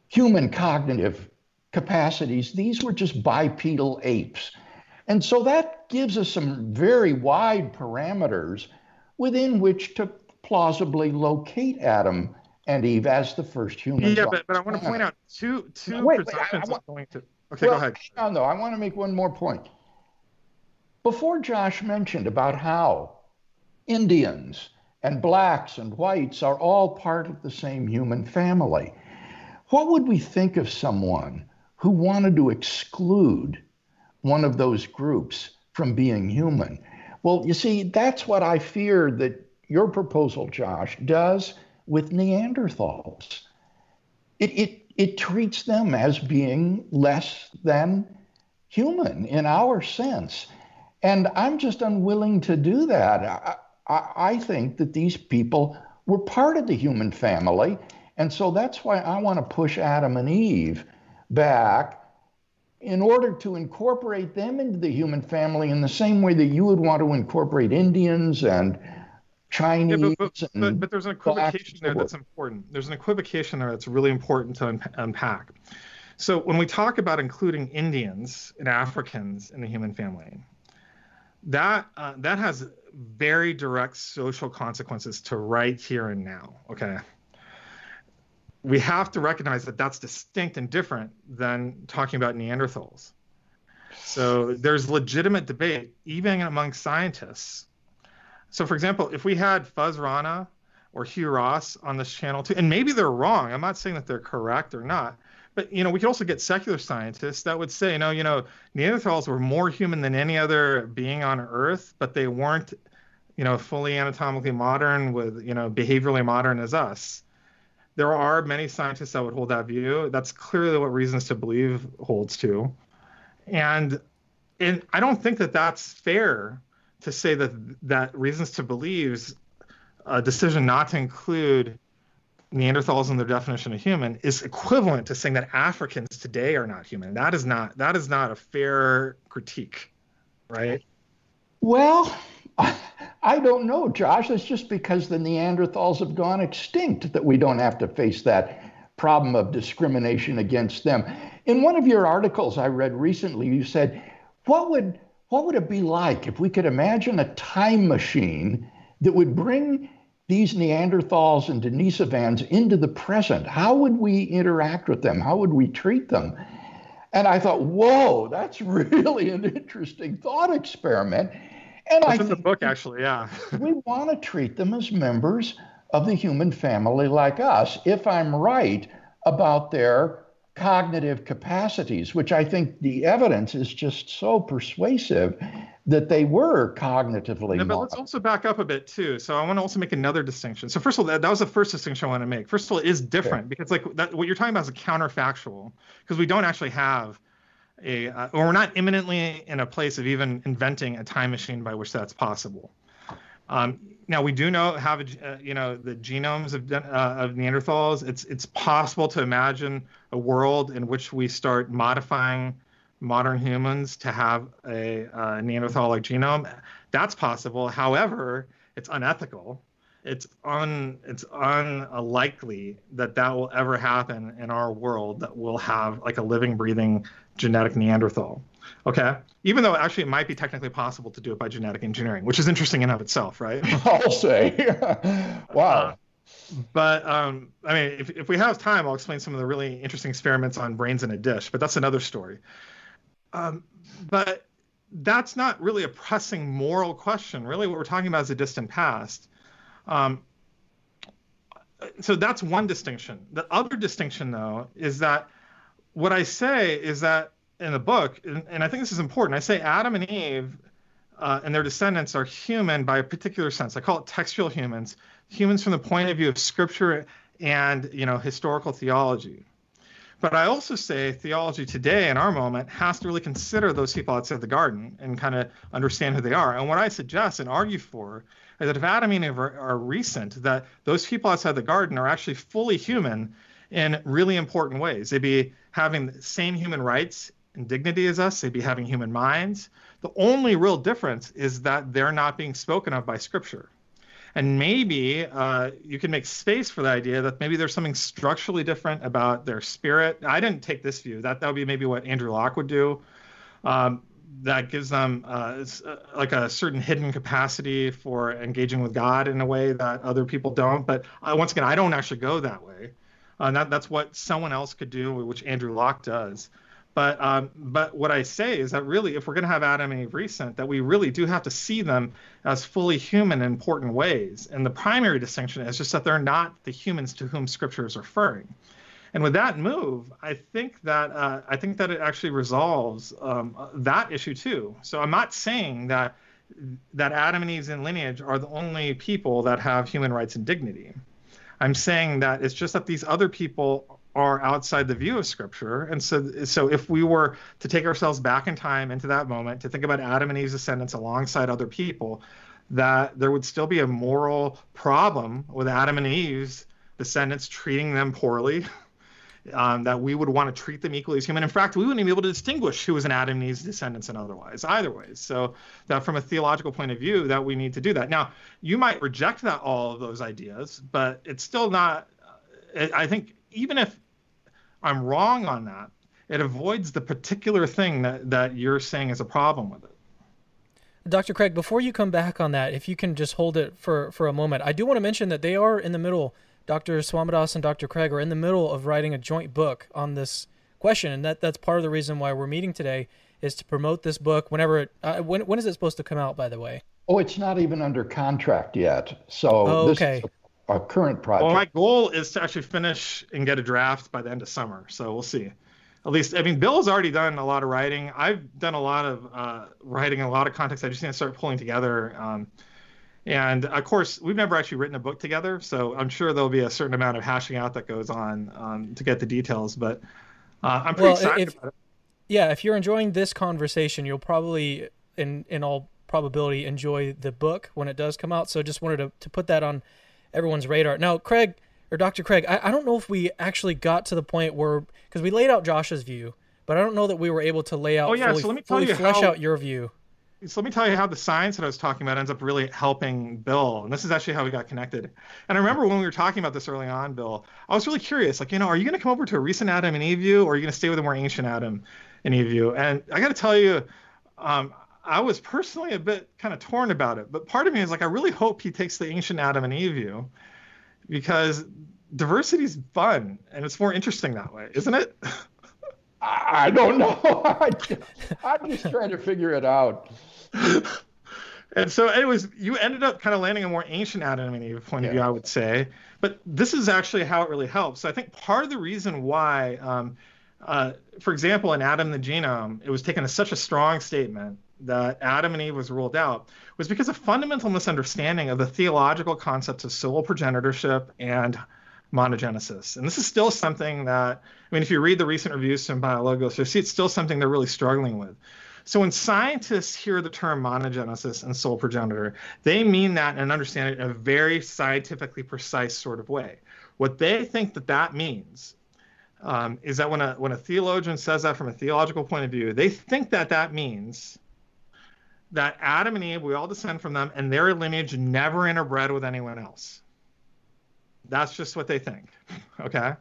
human cognitive capacities. These were just bipedal apes. And so that gives us some very wide parameters within which to plausibly locate Adam and Eve as the first humans. Yeah, but, but I want to point out two two wait, presumptions wait, I, I, going to. Okay, well, go ahead. No, no, I want to make one more point. Before Josh mentioned about how Indians and blacks and whites are all part of the same human family, what would we think of someone who wanted to exclude one of those groups from being human? Well, you see, that's what I fear that your proposal, Josh, does with Neanderthals. It, it, it treats them as being less than human in our sense. And I'm just unwilling to do that. I, I, think that these people were part of the human family. And so that's why I want to push Adam and Eve back in order to incorporate them into the human family in the same way that you would want to incorporate Indians and Chinese. Yeah, but, but, but, but, there's an equivocation there that's important. There's an equivocation there that's really important to un- unpack. So when we talk about including Indians and Africans in the human family, that uh, that has very direct social consequences to right here and now. Okay. We have to recognize that that's distinct and different than talking about Neanderthals. So there's legitimate debate, even among scientists, so, for example, if we had Fuz Rana or Hugh Ross on this channel too, and maybe they're wrong. I'm not saying that they're correct or not, but you know, we could also get secular scientists that would say, no, you know, Neanderthals were more human than any other being on Earth, but they weren't, you know, fully anatomically modern with, you know, behaviorally modern as us. There are many scientists that would hold that view. That's clearly what Reasons to Believe holds to, and and I don't think that that's fair to say that that reasons to believe a decision not to include Neanderthals in their definition of human is equivalent to saying that Africans today are not human. That is not that is not a fair critique, right? Well, I don't know, Josh. It's just because the Neanderthals have gone extinct that we don't have to face that problem of discrimination against them. In one of your articles I read recently, you said, "What would what would it be like if we could imagine a time machine that would bring these Neanderthals and Denisovans into the present? How would we interact with them? How would we treat them? And I thought, whoa, that's really an interesting thought experiment. And that's I in the book, actually, yeah. we want to treat them as members of the human family like us, if I'm right about their cognitive capacities, which I think the evidence is just so persuasive that they were cognitively. Yeah, but let's also back up a bit too. So I want to also make another distinction. So first of all, that, that was the first distinction I want to make. First of all, it is different because like that, what you're talking about is a counterfactual because we don't actually have a, uh, or we're not imminently in a place of even inventing a time machine by which that's possible. Um, now we do know have uh, you know the genomes of, uh, of Neanderthals. It's it's possible to imagine a world in which we start modifying modern humans to have a uh, Neanderthal-like genome. That's possible. However, it's unethical. It's un it's unlikely that that will ever happen in our world. That we'll have like a living, breathing genetic Neanderthal. Okay. Even though actually it might be technically possible to do it by genetic engineering, which is interesting in of itself, right? I'll say. wow. Uh, but um, I mean, if, if we have time, I'll explain some of the really interesting experiments on brains in a dish, but that's another story. Um, but that's not really a pressing moral question. Really, what we're talking about is a distant past. Um, so that's one distinction. The other distinction, though, is that what I say is that in the book, and, and I think this is important, I say Adam and Eve uh, and their descendants are human by a particular sense. I call it textual humans, humans from the point of view of scripture and you know historical theology. But I also say theology today in our moment has to really consider those people outside the garden and kind of understand who they are. And what I suggest and argue for is that if Adam and Eve are, are recent, that those people outside the garden are actually fully human in really important ways. They'd be having the same human rights and dignity as us. They'd be having human minds. The only real difference is that they're not being spoken of by Scripture. And maybe uh, you can make space for the idea that maybe there's something structurally different about their spirit. I didn't take this view. That that would be maybe what Andrew Loke would do. Um, that gives them uh, uh, like a certain hidden capacity for engaging with God in a way that other people don't. But uh, once again, I don't actually go that way. Uh, that, that's what someone else could do, which Andrew Loke does. But um, but what I say is that really, if we're going to have Adam and Eve recent, that we really do have to see them as fully human in important ways. And the primary distinction is just that they're not the humans to whom Scripture is referring. And with that move, I think that uh, I think that it actually resolves um, that issue too. So I'm not saying that that Adam and Eve's in lineage are the only people that have human rights and dignity. I'm saying that it's just that these other people are outside the view of scripture. And so so if we were to take ourselves back in time into that moment to think about adam and eve's descendants alongside other people that there would still be a moral problem with adam and eve's descendants treating them poorly um, that we would want to treat them equally as human. In fact we wouldn't even be able to distinguish who was an adam and eve's descendants and otherwise either ways so that from a theological point of view that we need to do that. Now you might reject that all of those ideas but it's still not I think even if I'm wrong on that, it avoids the particular thing that, that you're saying is a problem with it. Dr. Craig, before you come back on that, if you can just hold it for, for a moment, I do want to mention that they are in the middle, Dr. Swamidass and Dr. Craig are in the middle of writing a joint book on this question. And that, that's part of the reason why we're meeting today is to promote this book whenever it, uh, when, when is it supposed to come out, by the way? Oh, it's not even under contract yet. So oh, okay. this our current project. Well, my goal is to actually finish and get a draft by the end of summer. So we'll see. At least, I mean, Bill's already done a lot of writing. I've done a lot of uh, writing a lot of context. I just need to start pulling together. Um, and of course, we've never actually written a book together, so I'm sure there'll be a certain amount of hashing out that goes on um, to get the details. But uh, I'm pretty well, excited if, about it. Yeah, if you're enjoying this conversation, you'll probably, in in all probability, enjoy the book when it does come out. So just wanted to, to put that on everyone's radar. Now, Craig or Dr. Craig, I, I don't know if we actually got to the point where because we laid out Josh's view, but I don't know that we were able to lay out. Oh yeah, fully, so let me tell you flesh how, out your view. So let me tell you how the science that I was talking about ends up really helping Bill, and this is actually how we got connected. And I remember when we were talking about this early on, Bill, I was really curious, like you know, are you going to come over to a recent Adam and Eve view, or are you going to stay with a more ancient Adam and Eve view? And I got to tell you. Um, I was personally a bit kind of torn about it, but part of me is like, I really hope he takes the ancient Adam and Eve view because diversity is fun and it's more interesting that way, isn't it? I don't know. I'm just trying to figure it out. and so, anyways, you ended up kind of landing a more ancient Adam and Eve point yeah. of view, I would say. But this is actually how it really helps. So I think part of the reason why, um, uh, for example, in Adam the Genome, it was taken as such a strong statement that Adam and Eve was ruled out was because of fundamental misunderstanding of the theological concepts of civil progenitorship and monogenesis. And this is still something that, I mean, if you read the recent reviews from Biologos, you see it's still something they're really struggling with. So when scientists hear the term monogenesis and sole progenitor, they mean that and understand it in a very scientifically precise sort of way. What they think that that means um, is that when a when a theologian says that from a theological point of view, they think that that means that Adam and Eve, we all descend from them, and their lineage never interbred with anyone else. That's just what they think. okay.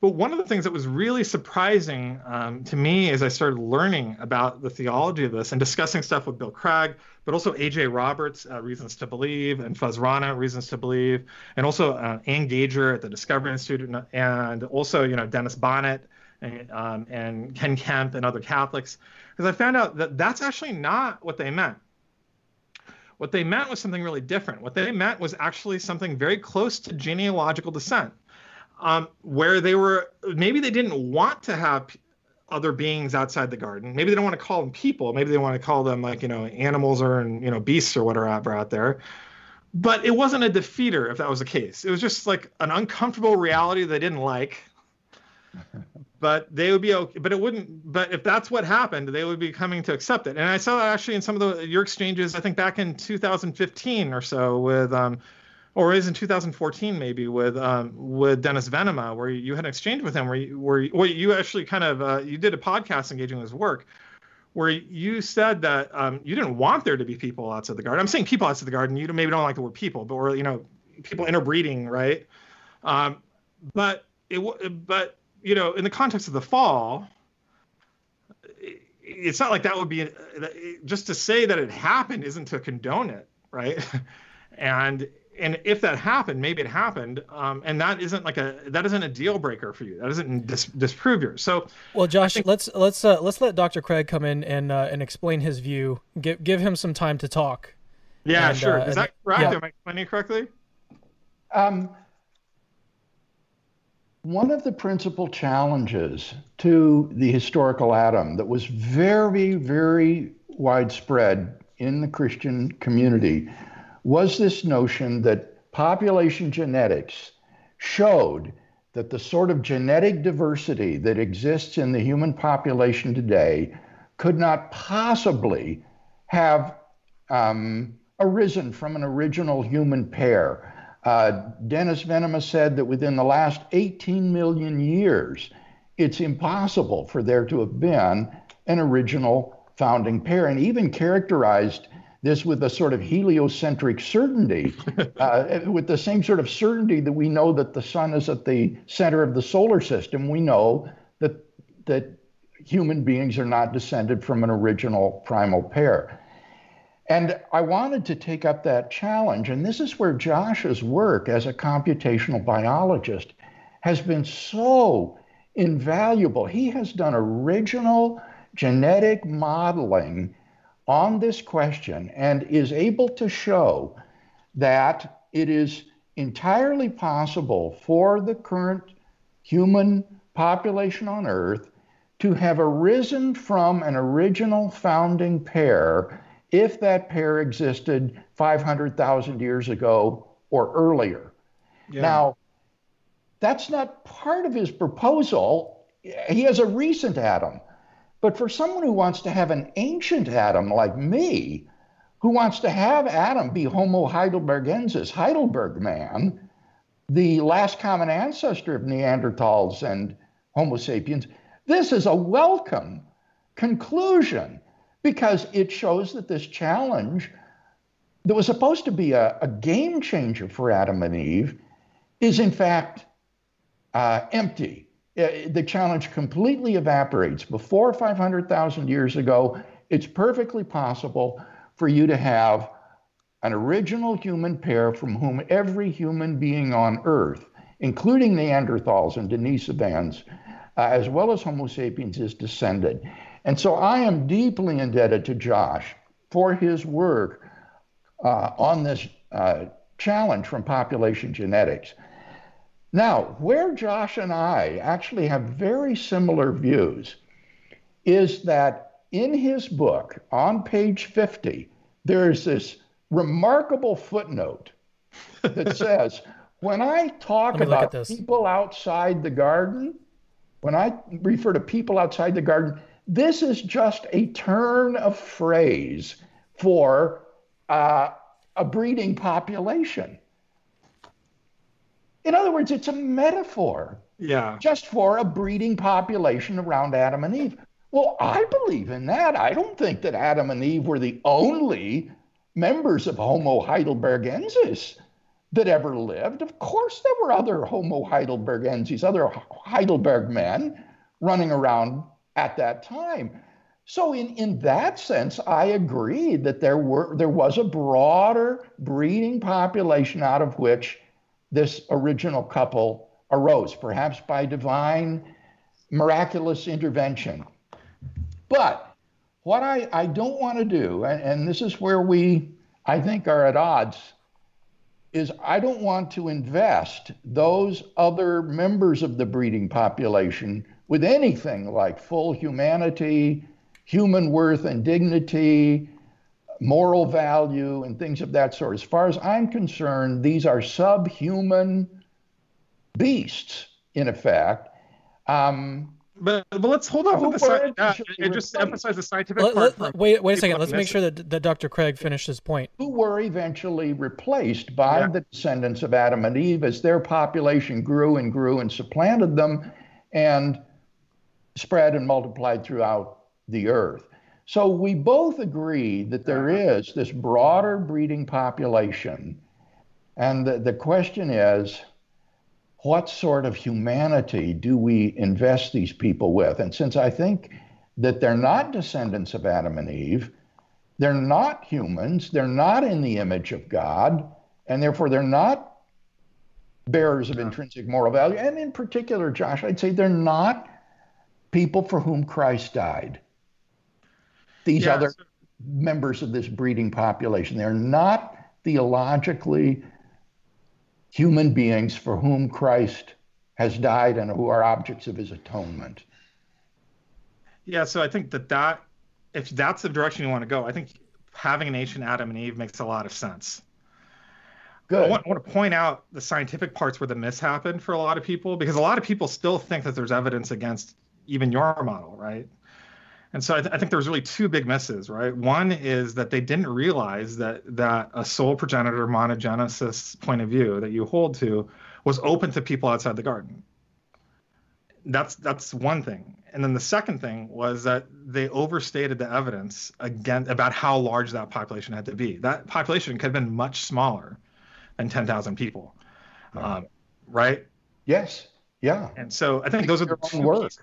But one of the things that was really surprising um, to me as I started learning about the theology of this and discussing stuff with Bill Craig, but also A.J. Roberts, uh, Reasons to Believe, and Fuz Rana, Reasons to Believe, and also uh, Ann Gauger at the Discovery Institute, and also you know Dennis Bonnette and, um, and Ken Kemp and other Catholics because I found out that that's actually not what they meant. What they meant was something really different. What they meant was actually something very close to genealogical descent. um, where they were maybe they didn't want to have other beings outside the garden. Maybe they don't want to call them people. Maybe they want to call them like you know animals or you know beasts or whatever out there. But it wasn't a defeater if that was the case. It was just like an uncomfortable reality they didn't like. but they would be okay. But it wouldn't. But if that's what happened, they would be coming to accept it. And I saw that actually in some of the your exchanges. I think back in 2015 or so with um, or is in 2014 maybe with um, with Dennis Venema, where you had an exchange with him, where you, where, where you actually kind of uh, you did a podcast engaging with his work, where you said that um, you didn't want there to be people outside the garden. I'm saying people outside the garden. You maybe don't like the word people, but we're you know people interbreeding, right? Um, but it but you know in the context of the fall, it's not like that would be just to say that it happened isn't to condone it, right? and and if that happened, maybe it happened, um, and that isn't like a that isn't a deal breaker for you. That doesn't dis- disprove yours. So, well, Josh, think, let's let's uh, let's let Dr. Craig come in and uh, and explain his view. Give give him some time to talk. Yeah, and, sure. Uh, Is that correct? Yeah. Am I explaining correctly? Um, one of the principal challenges to the historical Adam that was very very widespread in the Christian community was this notion that population genetics showed that the sort of genetic diversity that exists in the human population today could not possibly have um, arisen from an original human pair. Uh, Dennis Venema said that within the last 18 million years, it's impossible for there to have been an original founding pair, and even characterized this with a sort of heliocentric certainty, uh, with the same sort of certainty that we know that the sun is at the center of the solar system. We know that that human beings are not descended from an original primal pair. And I wanted to take up that challenge, and this is where Josh's work as a computational biologist has been so invaluable. He has done original genetic modeling on this question and is able to show that it is entirely possible for the current human population on Earth to have arisen from an original founding pair if that pair existed 500,000 years ago or earlier. Yeah. Now, that's not part of his proposal. He has a recent Adam. But for someone who wants to have an ancient Adam like me, who wants to have Adam be Homo heidelbergensis, Heidelberg man, the last common ancestor of Neanderthals and Homo sapiens, this is a welcome conclusion because it shows that this challenge that was supposed to be a, a game changer for Adam and Eve is in fact uh, empty uh, the challenge completely evaporates. Before 500,000 years ago, it's perfectly possible for you to have an original human pair from whom every human being on Earth, including Neanderthals and Denisovans, uh, as well as Homo sapiens, is descended. And so I am deeply indebted to Josh for his work uh, on this uh, challenge from population genetics. Now, where Josh and I actually have very similar views is that in his book on page 50, there's this remarkable footnote that says, when I talk about people outside the garden, when I refer to people outside the garden, this is just a turn of phrase for uh, a breeding population. In other words, it's a metaphor. Yeah. Just for a breeding population around Adam and Eve. Well, I believe in that. I don't think that Adam and Eve were the only members of Homo heidelbergensis that ever lived. Of course, there were other Homo heidelbergensis, other Heidelberg men running around at that time. So, in, in that sense, I agree that there were there was a broader breeding population out of which this original couple arose, perhaps by divine, miraculous intervention. But what I, I don't want to do, and, and this is where we, I think, are at odds is I don't want to invest those other members of the breeding population with anything like full humanity, human worth and dignity, moral value, and things of that sort. As far as I'm concerned, these are subhuman beasts, in effect. Um, but, but let's hold on the sci- uh, and just emphasize the scientific let, part. Let, wait, wait a second. Let's make sure that, that Dr. Craig finished his point. Who were eventually replaced by yeah. the descendants of Adam and Eve as their population grew and grew and supplanted them and spread and multiplied throughout the earth. So we both agree that there is this broader breeding population. And the, the question is, what sort of humanity do we invest these people with? And since I think that they're not descendants of Adam and Eve, they're not humans, they're not in the image of God, and therefore they're not bearers of intrinsic moral value. And in particular, Josh, I'd say they're not people for whom Christ died. These yeah, other so- members of this breeding population, they're not theologically human beings for whom Christ has died and who are objects of his atonement. Yeah, so I think that that if that's the direction you want to go, I think having an ancient Adam and Eve makes a lot of sense. Good. I want, I want, to point out the scientific parts where the miss happened for a lot of people because a lot of people still think that there's evidence against even your model, right? And so I, th- I, think there's really two big misses, right? One is that they didn't realize that that a sole progenitor monogenesis point of view that you hold to was open to people outside the garden. That's that's one thing. And then the second thing was that they overstated the evidence again about how large that population had to be. That population could have been much smaller than 10,000 people, um, right? Yes. Yeah. And so I think those are the two words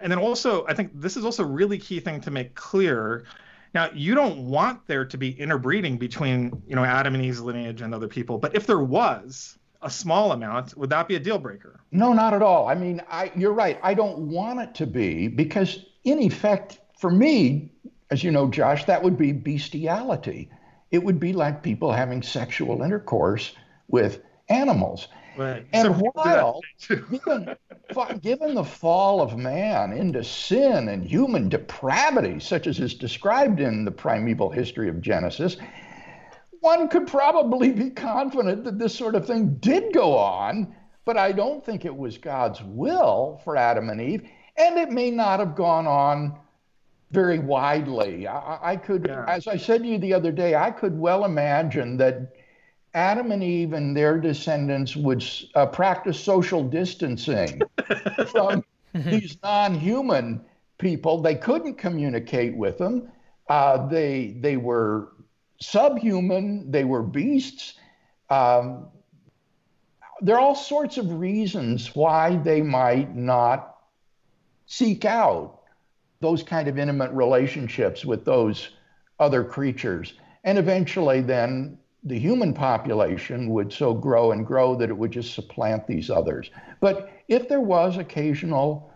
and then also i think this is also a really key thing to make clear. Now you don't want there to be interbreeding between you know adam and eve's lineage and other people. But if there was a small amount would that be a deal breaker? No not at all. I mean I, you're right. I don't want it to be because in effect for me as you know josh that would be bestiality. It would be like people having sexual intercourse with animals Right. And so while, given, given the fall of man into sin and human depravity, such as is described in the primeval history of Genesis, one could probably be confident that this sort of thing did go on, but I don't think it was God's will for Adam and Eve, and it may not have gone on very widely. I, I could, yeah. as I said to you the other day, I could well imagine that Adam and Eve and their descendants would uh, practice social distancing from these non human people. They couldn't communicate with them. Uh, they, they were subhuman, they were beasts. Um, there are all sorts of reasons why they might not seek out those kind of intimate relationships with those other creatures. And eventually, then the human population would so grow and grow that it would just supplant these others. But if there was occasional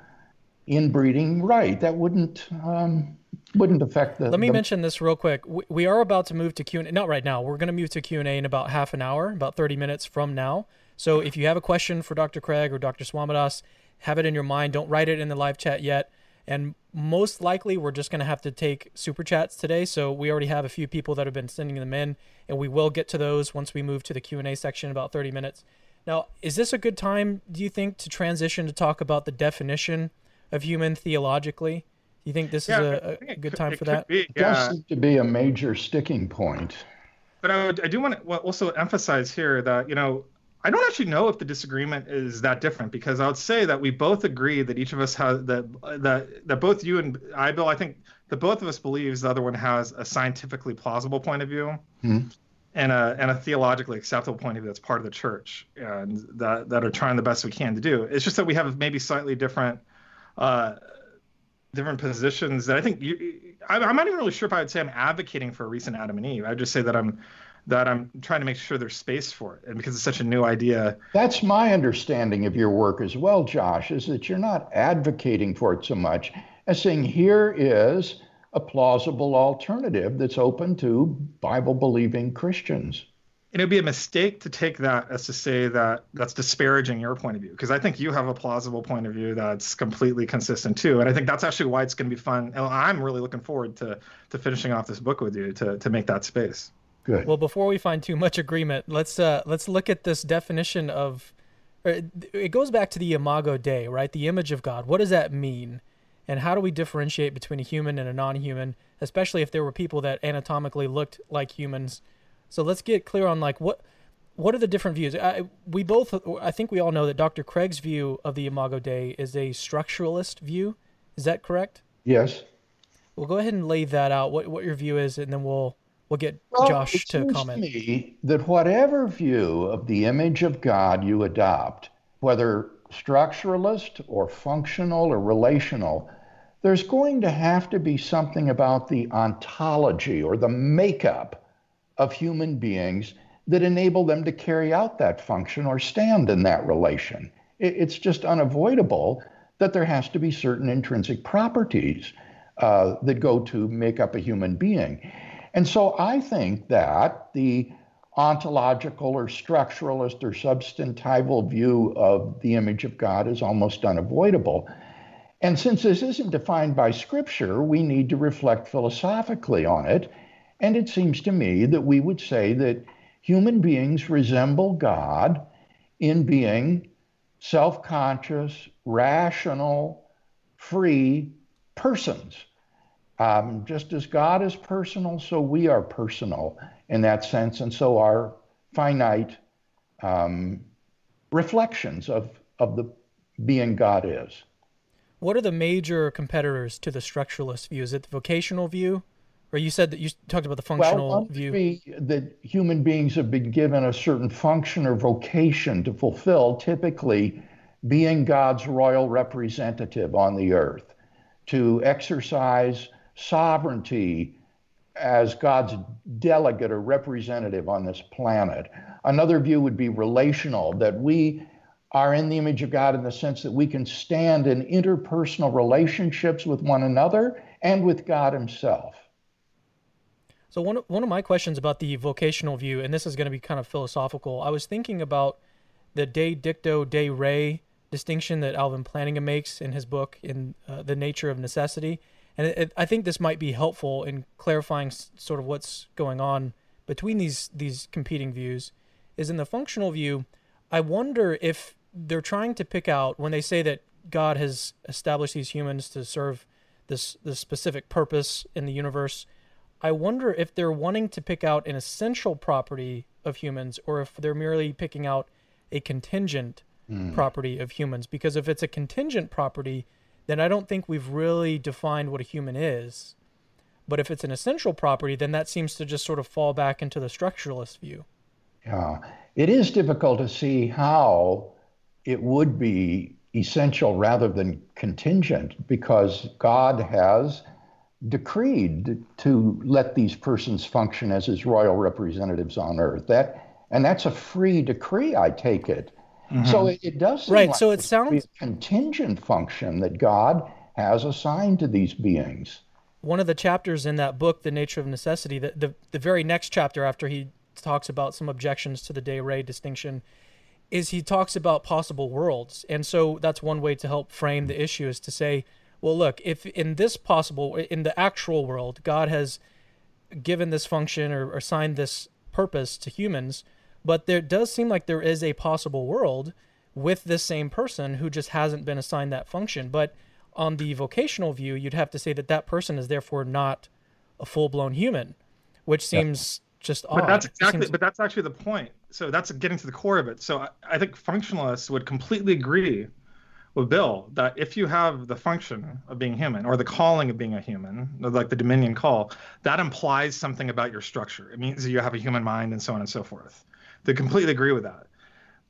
inbreeding, right, that wouldn't um, wouldn't affect the. Let me the... mention this real quick. We, we are about to move to Q and A. Not right now. We're going to move to Q and A in about half an hour, about thirty minutes from now. So if you have a question for Dr. Craig or Dr. Swamidass, have it in your mind. Don't write it in the live chat yet. And most likely, we're just going to have to take super chats today. So we already have a few people that have been sending them in, and we will get to those once we move to the Q and A section in about 30 minutes. Now, is this a good time, do you think, to transition to talk about the definition of human theologically? Do you think this yeah, is a, a good time for that? Be, yeah. It does seem to be a major sticking point. But I, would, I do want to also emphasize here that, you know, I don't actually know if the disagreement is that different because I would say that we both agree that each of us has that that that both you and I, Bill, I think that both of us believes the other one has a scientifically plausible point of view mm-hmm. and a and a theologically acceptable point of view that's part of the church and that that are trying the best we can to do. It's just that we have maybe slightly different uh, different positions that I think you. I, I'm not even really sure if I would say I'm advocating for a recent Adam and Eve. I would just say that I'm that I'm trying to make sure there's space for it. And because it's such a new idea. That's my understanding of your work as well, Josh, is that you're not advocating for it so much as saying here is a plausible alternative that's open to Bible believing Christians. and it'd be a mistake to take that as to say that that's disparaging your point of view because i think you have a plausible point of view that's completely consistent too and i think that's actually why it's going to be fun and i'm really looking forward to to finishing off this book with you to to make that space good well before we find too much agreement let's uh let's look at this definition of it goes back to the imago dei right the image of god what does that mean and how do we differentiate between a human and a non-human especially if there were people that anatomically looked like humans so let's get clear on like what what are the different views? I, we both, I think we all know that Dr. Craig's view of the Imago Dei is a structuralist view. Is that correct? Yes. Well, go ahead and lay that out. What what your view is, and then we'll we'll get well, Josh to comment. To me that whatever view of the image of God you adopt, whether structuralist or functional or relational, there's going to have to be something about the ontology or the makeup of human beings that enable them to carry out that function or stand in that relation. It's just unavoidable that there has to be certain intrinsic properties uh, that go to make up a human being. And so I think that the ontological or structuralist or substantival view of the image of God is almost unavoidable. And since this isn't defined by Scripture, we need to reflect philosophically on it and it seems to me that we would say that human beings resemble God in being self conscious, rational, free persons. Um, just as God is personal, so we are personal in that sense, and so are finite um, reflections of, of the being God is. What are the major competitors to the structuralist view? Is it the vocational view? Or you said that you talked about the functional well, view. that human beings have been given a certain function or vocation to fulfill, typically being God's royal representative on the earth, to exercise sovereignty as God's delegate or representative on this planet. Another view would be relational, that we are in the image of God in the sense that we can stand in interpersonal relationships with one another and with God Himself. So one one of my questions about the vocational view, and this is going to be kind of philosophical. I was thinking about the de dicto de re distinction that Alvin Plantinga makes in his book in uh, the nature of necessity, and it, it, I think this might be helpful in clarifying s- sort of what's going on between these these competing views. Is in the functional view, I wonder if they're trying to pick out when they say that God has established these humans to serve this this specific purpose in the universe I wonder if they're wanting to pick out an essential property of humans or if they're merely picking out a contingent mm. property of humans. Because if it's a contingent property, then I don't think we've really defined what a human is. But if it's an essential property, then that seems to just sort of fall back into the structuralist view. Yeah, it is difficult to see how it would be essential rather than contingent because God has decreed to let these persons function as his royal representatives on earth. That and that's a free decree, I take it. Mm-hmm. So it, it, does right. Like so it sounds contingent function that God has assigned to these beings. One of the chapters in that book, The Nature of Necessity, the, the, the very next chapter after he talks about some objections to the de re distinction, is he talks about possible worlds. And so that's one way to help frame the issue is to say, well, look, if in this possible, in the actual world, God has given this function or assigned this purpose to humans, but there does seem like there is a possible world with this same person who just hasn't been assigned that function. But on the vocational view, you'd have to say that that person is therefore not a full blown human, which seems yeah. just odd. But that's exactly. Seems... But that's actually the point. So that's getting to the core of it. So I, I think functionalists would completely agree with Bill that if you have the function of being human or the calling of being a human, like the Dominion call, that implies something about your structure. It means that you have a human mind and so on and so forth. They completely agree with that.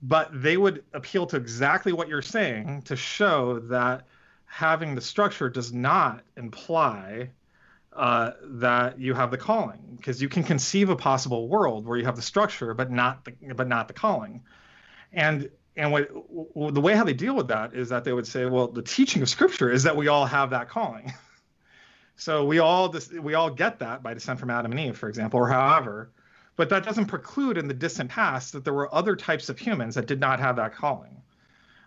But they would appeal to exactly what you're saying to show that having the structure does not imply uh, that you have the calling, because you can conceive a possible world where you have the structure but not the but not the calling. And and what the way how they deal with that is that they would say, well, the teaching of Scripture is that we all have that calling. so we all we all get that by descent from Adam and Eve, for example, or however. But that doesn't preclude in the distant past that there were other types of humans that did not have that calling.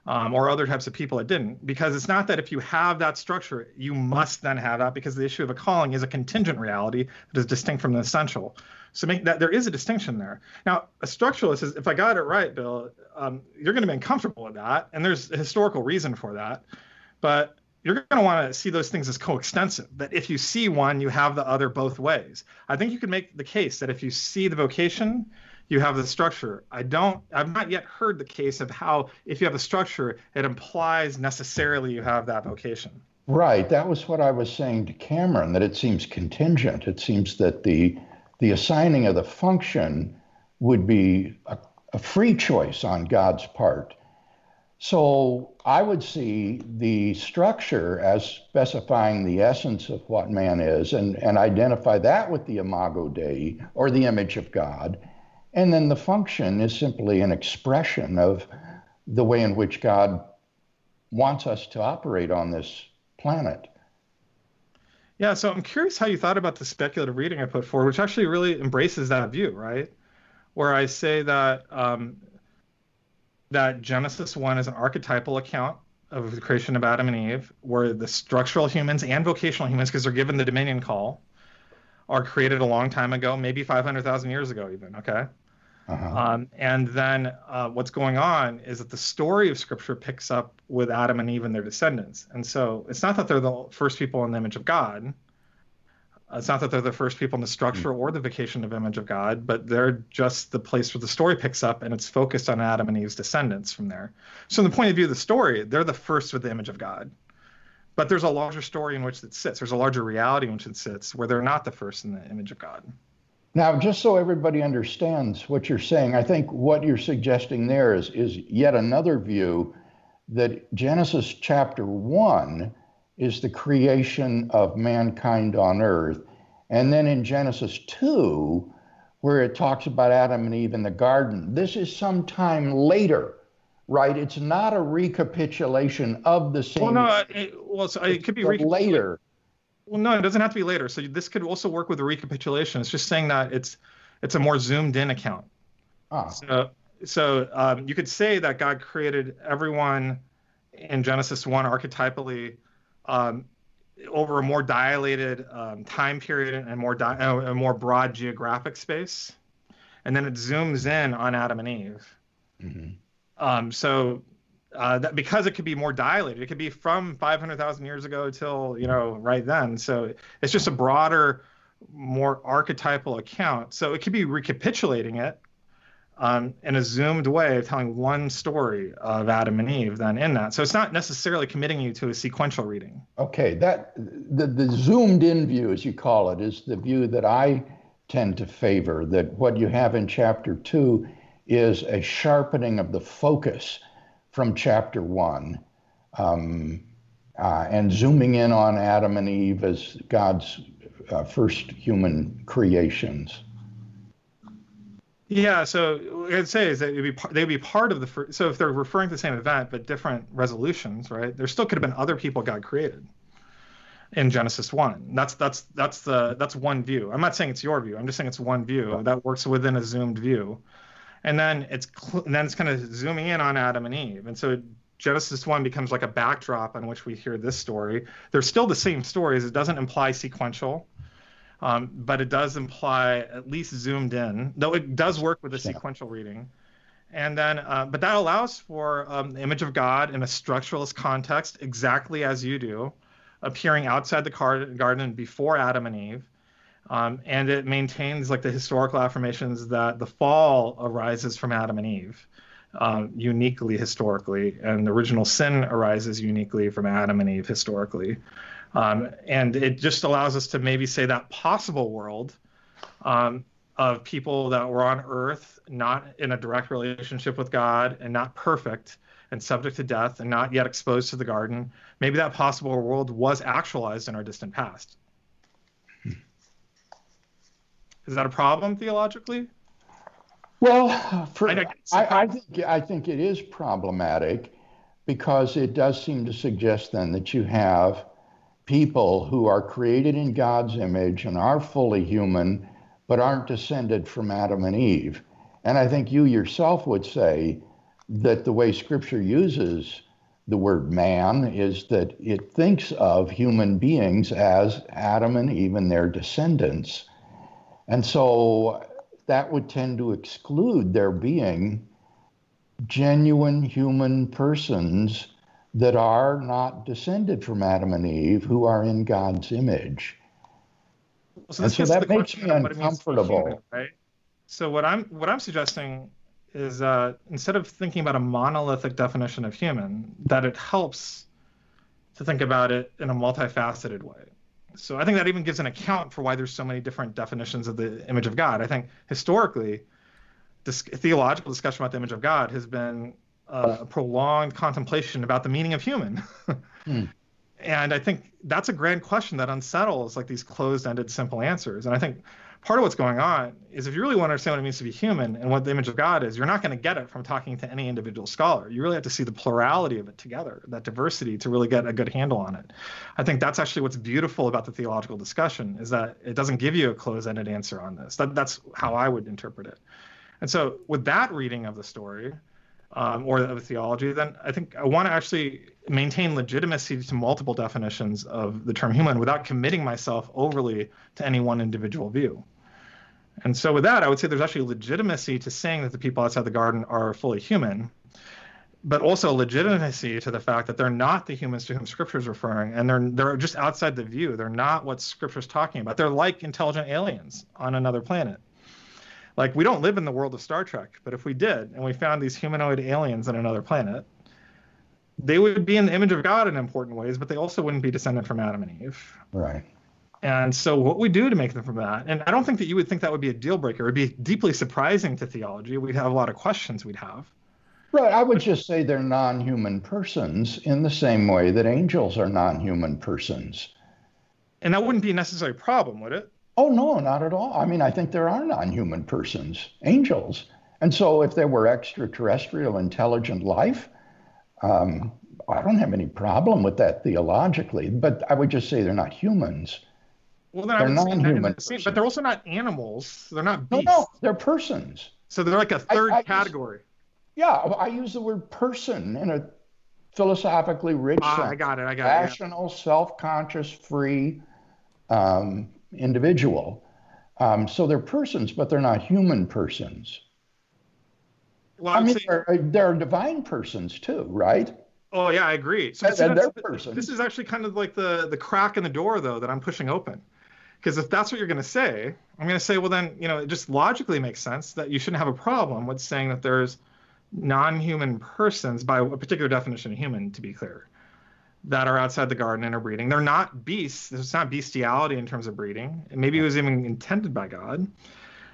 Um, or other types of people that didn't. Because it's not that if you have that structure, you must then have that, because the issue of a calling is a contingent reality that is distinct from the essential. So make that there is a distinction there. Now, a structuralist is, if I got it right, Bill, um, you're going to be uncomfortable with that, and there's a historical reason for that. But you're going to want to see those things as coextensive that if you see one you have the other both ways. I think you can make the case that if you see the vocation you have the structure. I don't i've not yet heard the case of how if you have a structure it implies necessarily you have that vocation. Right. That was what i was saying to cameron that it seems contingent. It seems that the the assigning of the function would be a, a free choice on god's part so I would see the structure as specifying the essence of what man is and, and identify that with the imago Dei or the image of God. And then the function is simply an expression of the way in which God wants us to operate on this planet. Yeah, so I'm curious how you thought about the speculative reading I put forward, which actually really embraces that view, right? Where I say that um, that Genesis 1 is an archetypal account of the creation of Adam and Eve, where the structural humans and vocational humans, because they're given the dominion call, are created a long time ago, maybe 500,000 years ago, even. Okay. Uh-huh. Um, and then uh, what's going on is that the story of Scripture picks up with Adam and Eve and their descendants. And so it's not that they're the first people in the image of God, it's not that they're the first people in the structure mm. or the vocation of image of God, but they're just the place where the story picks up and it's focused on Adam and Eve's descendants from there. So, from the point of view of the story, they're the first with the image of God. But there's a larger story in which it sits. There's a larger reality in which it sits where they're not the first in the image of God. Now, just so everybody understands what you're saying, I think what you're suggesting there is, is yet another view that Genesis chapter 1 is the creation of mankind on earth. And then in Genesis 2, where it talks about Adam and Eve in the garden, this is some time later, right? It's not a recapitulation of the same. Well, no, it, well, so it could be later. Well, no, it doesn't have to be later. So this could also work with a recapitulation. It's just saying that it's it's a more zoomed in account. Ah. So, so um, you could say that God created everyone in Genesis 1 archetypally um, over a more dilated um, time period and more di- uh, a more broad geographic space, and then it zooms in on Adam and Eve. Mm-hmm. Um, so uh, that because it could be more dilated, it could be from 500,000 years ago till you know right then. So it's just a broader, more archetypal account. So it could be recapitulating it um, in a zoomed way of telling one story of Adam and Eve then in that. So it's not necessarily committing you to a sequential reading. Okay, that the, the zoomed in view, as you call it, is the view that I tend to favor. That what you have in chapter two is a sharpening of the focus from chapter one. Um, uh, and zooming in on Adam and Eve as God's uh, first human creations. Yeah, so what I'd say is that it'd be they'd be part of the first, so if they're referring to the same event but different resolutions, right? There still could have been other people God created in Genesis one. That's that's that's the that's one view. I'm not saying it's your view. I'm just saying it's one view that works within a zoomed view, and then it's and then it's kind of zooming in on Adam and Eve, and so Genesis one becomes like a backdrop on which we hear this story. They're still the same stories. It doesn't imply sequential um, but it does imply at least zoomed in, though it does work with a sequential reading. And then, uh, but that allows for um, the image of God in a structuralist context, exactly as you do, appearing outside the garden before Adam and Eve. Um, and it maintains like the historical affirmations that the fall arises from Adam and Eve. Uh, uniquely historically, and the original sin arises uniquely from Adam and Eve historically. Um, and it just allows us to maybe say that possible world um, of people that were on earth, not in a direct relationship with God and not perfect and subject to death and not yet exposed to the garden, maybe that possible world was actualized in our distant past. Is that a problem theologically? Well, for, I, I, I, think I think it is problematic because it does seem to suggest then that you have people who are created in God's image and are fully human, but aren't descended from Adam and Eve. And I think you yourself would say that the way Scripture uses the word man is that it thinks of human beings as Adam and Eve and their descendants. And so that would tend to exclude there being genuine human persons that are not descended from Adam and Eve who are in God's image. So, and so that makes me uncomfortable. Human, right? So what I'm what I'm suggesting is uh, instead of thinking about a monolithic definition of human, that it helps to think about it in a multifaceted way. So I think that even gives an account for why there's so many different definitions of the image of God. I think historically, this theological discussion about the image of God has been uh, a prolonged contemplation about the meaning of human. hmm. And I think that's a grand question that unsettles like these closed-ended simple answers. And I think part of what's going on is if you really want to understand what it means to be human and what the image of God is, you're not going to get it from talking to any individual scholar. You really have to see the plurality of it together, that diversity, to really get a good handle on it. I think that's actually what's beautiful about the theological discussion is that it doesn't give you a closed-ended answer on this. That, that's how I would interpret it. And so, with that reading of the story, um, or of theology, then I think I want to actually maintain legitimacy to multiple definitions of the term human without committing myself overly to any one individual view. And so with that, I would say there's actually legitimacy to saying that the people outside the garden are fully human, but also legitimacy to the fact that they're not the humans to whom Scripture is referring, and they're they're just outside the view. They're not what Scripture is talking about. They're like intelligent aliens on another planet. Like we don't live in the world of Star Trek, but if we did and we found these humanoid aliens on another planet, they would be in the image of God in important ways, but they also wouldn't be descended from Adam and Eve. Right. And so, what we do to make them from that, and I don't think that you would think that would be a deal breaker. It would be deeply surprising to theology. We'd have a lot of questions we'd have. Right. I would just say they're non human persons in the same way that angels are non human persons. And that wouldn't be a necessary problem, would it? Oh, no, not at all. I mean, I think there are non human persons, angels. And so, if there were extraterrestrial intelligent life, um, I don't have any problem with that theologically, but I would just say they're not humans. Well, then they're non-human, but they're also not animals. They're not beasts. No, no, they're persons. So they're like a third I, I category. Use, yeah, I use the word person in a philosophically rich ah, sense. I got it. I got Rational, it. Rational, self-conscious, free um, individual. Um, so they're persons, but they're not human persons. Well, I, mean, they're, they're, divine persons too, right? Oh yeah, I agree. So and, and they're persons. This is actually kind of like the the crack in the door, though, that I'm pushing open. Because if that's what you're going to say, I'm going to say, well, then, you know, it just logically makes sense that you shouldn't have a problem with saying that there's non-human persons by a particular definition of human, to be clear, that are outside the garden and are breeding. They're not beasts. It's not bestiality in terms of breeding. maybe it was even intended by God.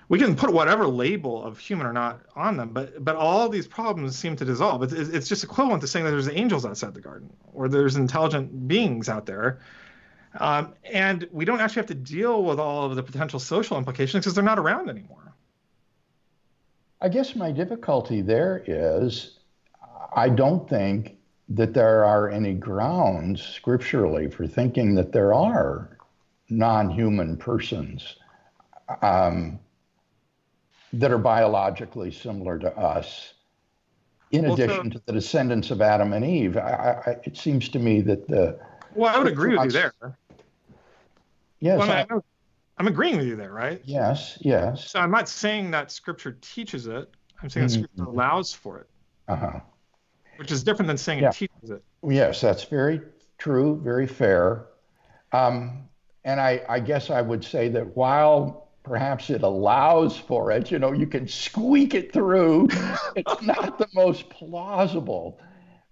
We can put whatever label of human or not on them, but but all these problems seem to dissolve. It's, it's just equivalent to saying that there's angels outside the garden or there's intelligent beings out there um, and we don't actually have to deal with all of the potential social implications because they're not around anymore. I guess my difficulty there is I don't think that there are any grounds scripturally for thinking that there are non human persons um, that are biologically similar to us. In well, addition so, to the descendants of Adam and Eve, I, I, it seems to me that the well, I would agree with you there. Yes. Well, I, am I'm agreeing with you there, right? Yes, yes. So I'm not saying that Scripture teaches it. I'm saying mm-hmm. that Scripture allows for it. Uh huh. Which is different than saying yeah. it teaches it. Yes, that's very true, very fair. Um, and I, I guess I would say that while perhaps it allows for it, you know, you can squeak it through, it's not the most plausible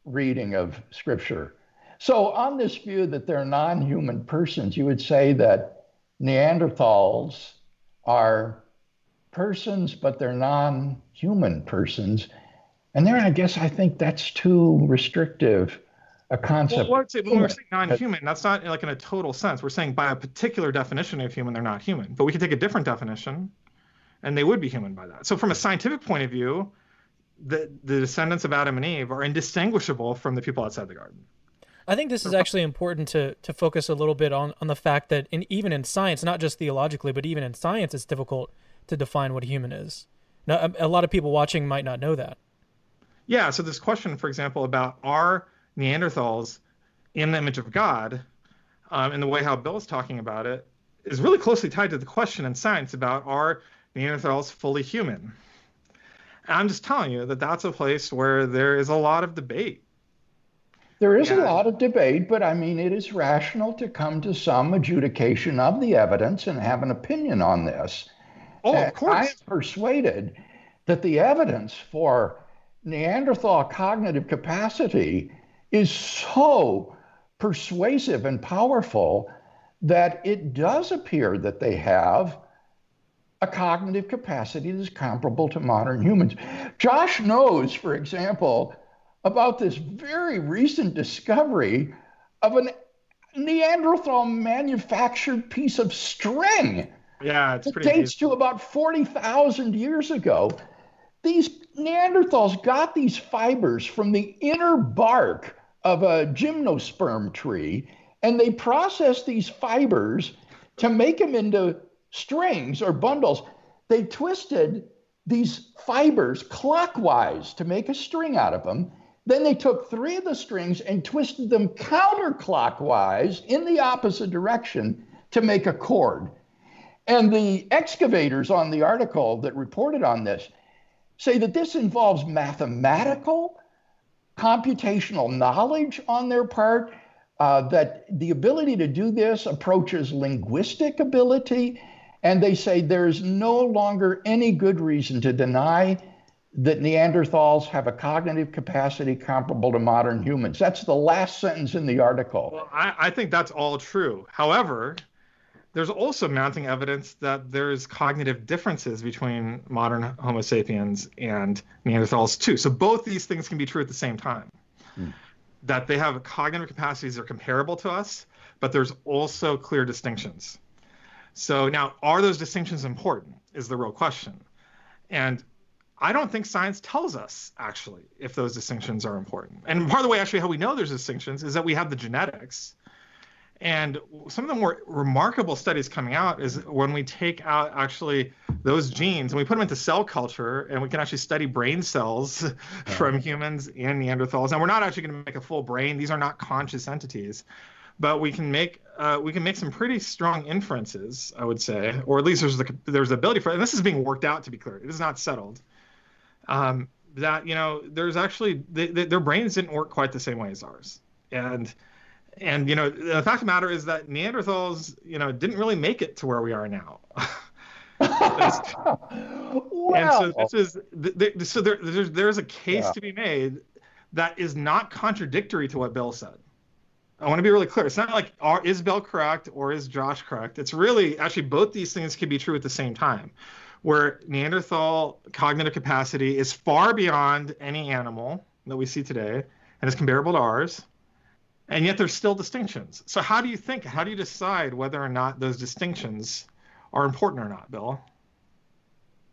reading of Scripture. So, on this view that they're non human persons, you would say that Neanderthals are persons, but they're non human persons. And there, I guess I think that's too restrictive a concept. Well, when we're saying non-human, that's not like in a total sense. We're saying by a particular definition of human, they're not human. But we could take a different definition, and they would be human by that. So from a scientific point of view, the the descendants of Adam and Eve are indistinguishable from the people outside the garden. I think this is actually important to to focus a little bit on on the fact that in even in science, not just theologically, but even in science, it's difficult to define what a human is. Now, a, a lot of people watching might not know that. Yeah. So this question, for example, about are Neanderthals in the image of God, um, and the way how Bill is talking about it, is really closely tied to the question in science about are Neanderthals fully human. And I'm just telling you that that's a place where there is a lot of debate. There is yeah. a lot of debate, but I mean, it is rational to come to some adjudication of the evidence and have an opinion on this. Oh, of course. I am persuaded that the evidence for Neanderthal cognitive capacity is so persuasive and powerful that it does appear that they have a cognitive capacity that is comparable to modern humans. Josh knows, for example, about this very recent discovery of a Neanderthal manufactured piece of string. Yeah, it's it pretty. It dates to about 40,000 years ago. These Neanderthals got these fibers from the inner bark of a gymnosperm tree, and they processed these fibers to make them into strings or bundles. They twisted these fibers clockwise to make a string out of them. Then they took three of the strings and twisted them counterclockwise in the opposite direction to make a cord. And the excavators on the article that reported on this say that this involves mathematical, computational knowledge on their part, uh, that the ability to do this approaches linguistic ability. And they say there's no longer any good reason to deny that Neanderthals have a cognitive capacity comparable to modern humans. That's the last sentence in the article. Well, I, I think that's all true. However, there's also mounting evidence that there's cognitive differences between modern Homo sapiens and Neanderthals too. So both these things can be true at the same time. Hmm. That they have cognitive capacities that are comparable to us, but there's also clear distinctions. So now, are those distinctions important? Is the real question. And I don't think science tells us actually if those distinctions are important. And part of the way actually how we know there's distinctions is that we have the genetics and some of the more remarkable studies coming out is when we take out actually those genes and we put them into cell culture and we can actually study brain cells yeah. from humans and Neanderthals. And we're not actually going to make a full brain; these are not conscious entities, but we can make uh, we can make some pretty strong inferences, I would say, or at least there's the there's the ability for it. And this is being worked out to be clear; it is not settled. Um, that you know, there's actually they, they, their brains didn't work quite the same way as ours, and and you know the fact of the matter is that Neanderthals you know didn't really make it to where we are now. well. And so this is so there, there's there's a case yeah. to be made that is not contradictory to what Bill said. I want to be really clear. It's not like are, is Bill correct or is Josh correct. It's really actually both these things can be true at the same time. Where Neanderthal cognitive capacity is far beyond any animal that we see today and is comparable to ours and yet there's still distinctions. So how do you think? How do you decide whether or not those distinctions are important or not, Bill?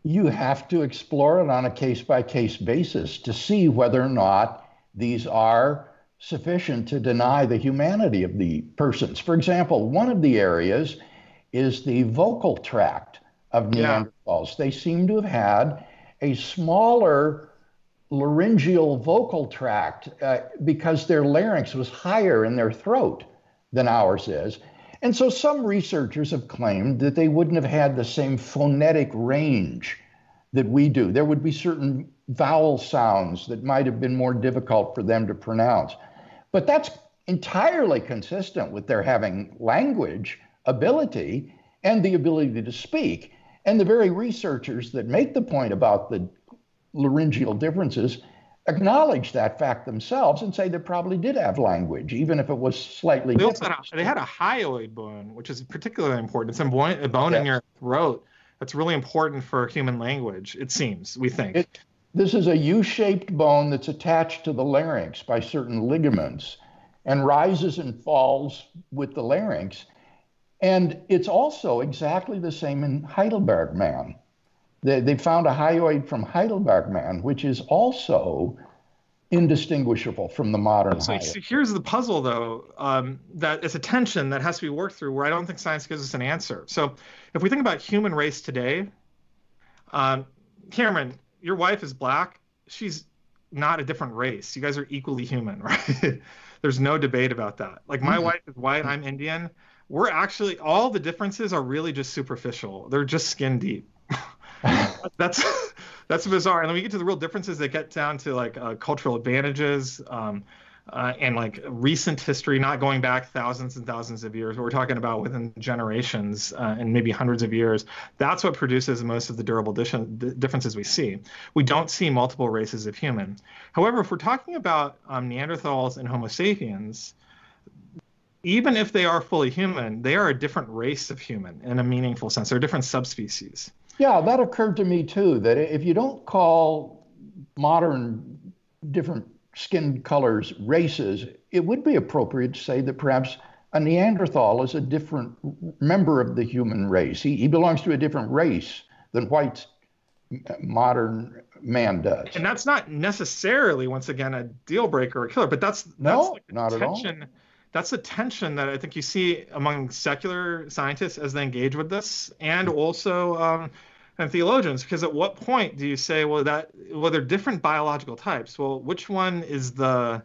You have to explore it on a case by case basis to see whether or not these are sufficient to deny the humanity of the persons. For example, one of the areas is the vocal tract of Neanderthals. Yeah. They seem to have had a smaller laryngeal vocal tract uh, because their larynx was higher in their throat than ours is. And so some researchers have claimed that they wouldn't have had the same phonetic range that we do. There would be certain vowel sounds that might have been more difficult for them to pronounce. But that's entirely consistent with their having language ability and the ability to speak. And the very researchers that make the point about the laryngeal differences acknowledge that fact themselves and say they probably did have language, even if it was slightly they different. Had a, they had a hyoid bone, which is particularly important. It's a bone, a bone yes. in your throat that's really important for human language, it seems, we think. It, this is a U-shaped bone that's attached to the larynx by certain ligaments and rises and falls with the larynx. And it's also exactly the same in Heidelberg man. They, they found a hyoid from Heidelberg man, which is also indistinguishable from the modern. So, so here's the puzzle, though, um, that it's a tension that has to be worked through. Where I don't think science gives us an answer. So, if we think about human race today, um, Cameron, your wife is black. She's not a different race. You guys are equally human, right? There's no debate about that. Like my mm-hmm. wife is white, I'm Indian. We're actually all the differences are really just superficial. They're just skin deep. that's that's bizarre. And then we get to the real differences that get down to like uh, cultural advantages um, uh, and like recent history, not going back thousands and thousands of years. But we're talking about within generations uh, and maybe hundreds of years. That's what produces most of the durable differences we see. We don't see multiple races of human. However, if we're talking about um, Neanderthals and Homo sapiens, even if they are fully human, they are a different race of human in a meaningful sense. They're different subspecies. Yeah, that occurred to me too. That if you don't call modern different skin colors races, it would be appropriate to say that perhaps a Neanderthal is a different member of the human race. He, he belongs to a different race than white modern man does. And that's not necessarily, once again, a deal breaker or killer, but that's, no, that's like not at all. That's the tension that I think you see among secular scientists as they engage with this, and also um, and theologians because at what point do you say well that well they're different biological types. Well which one is the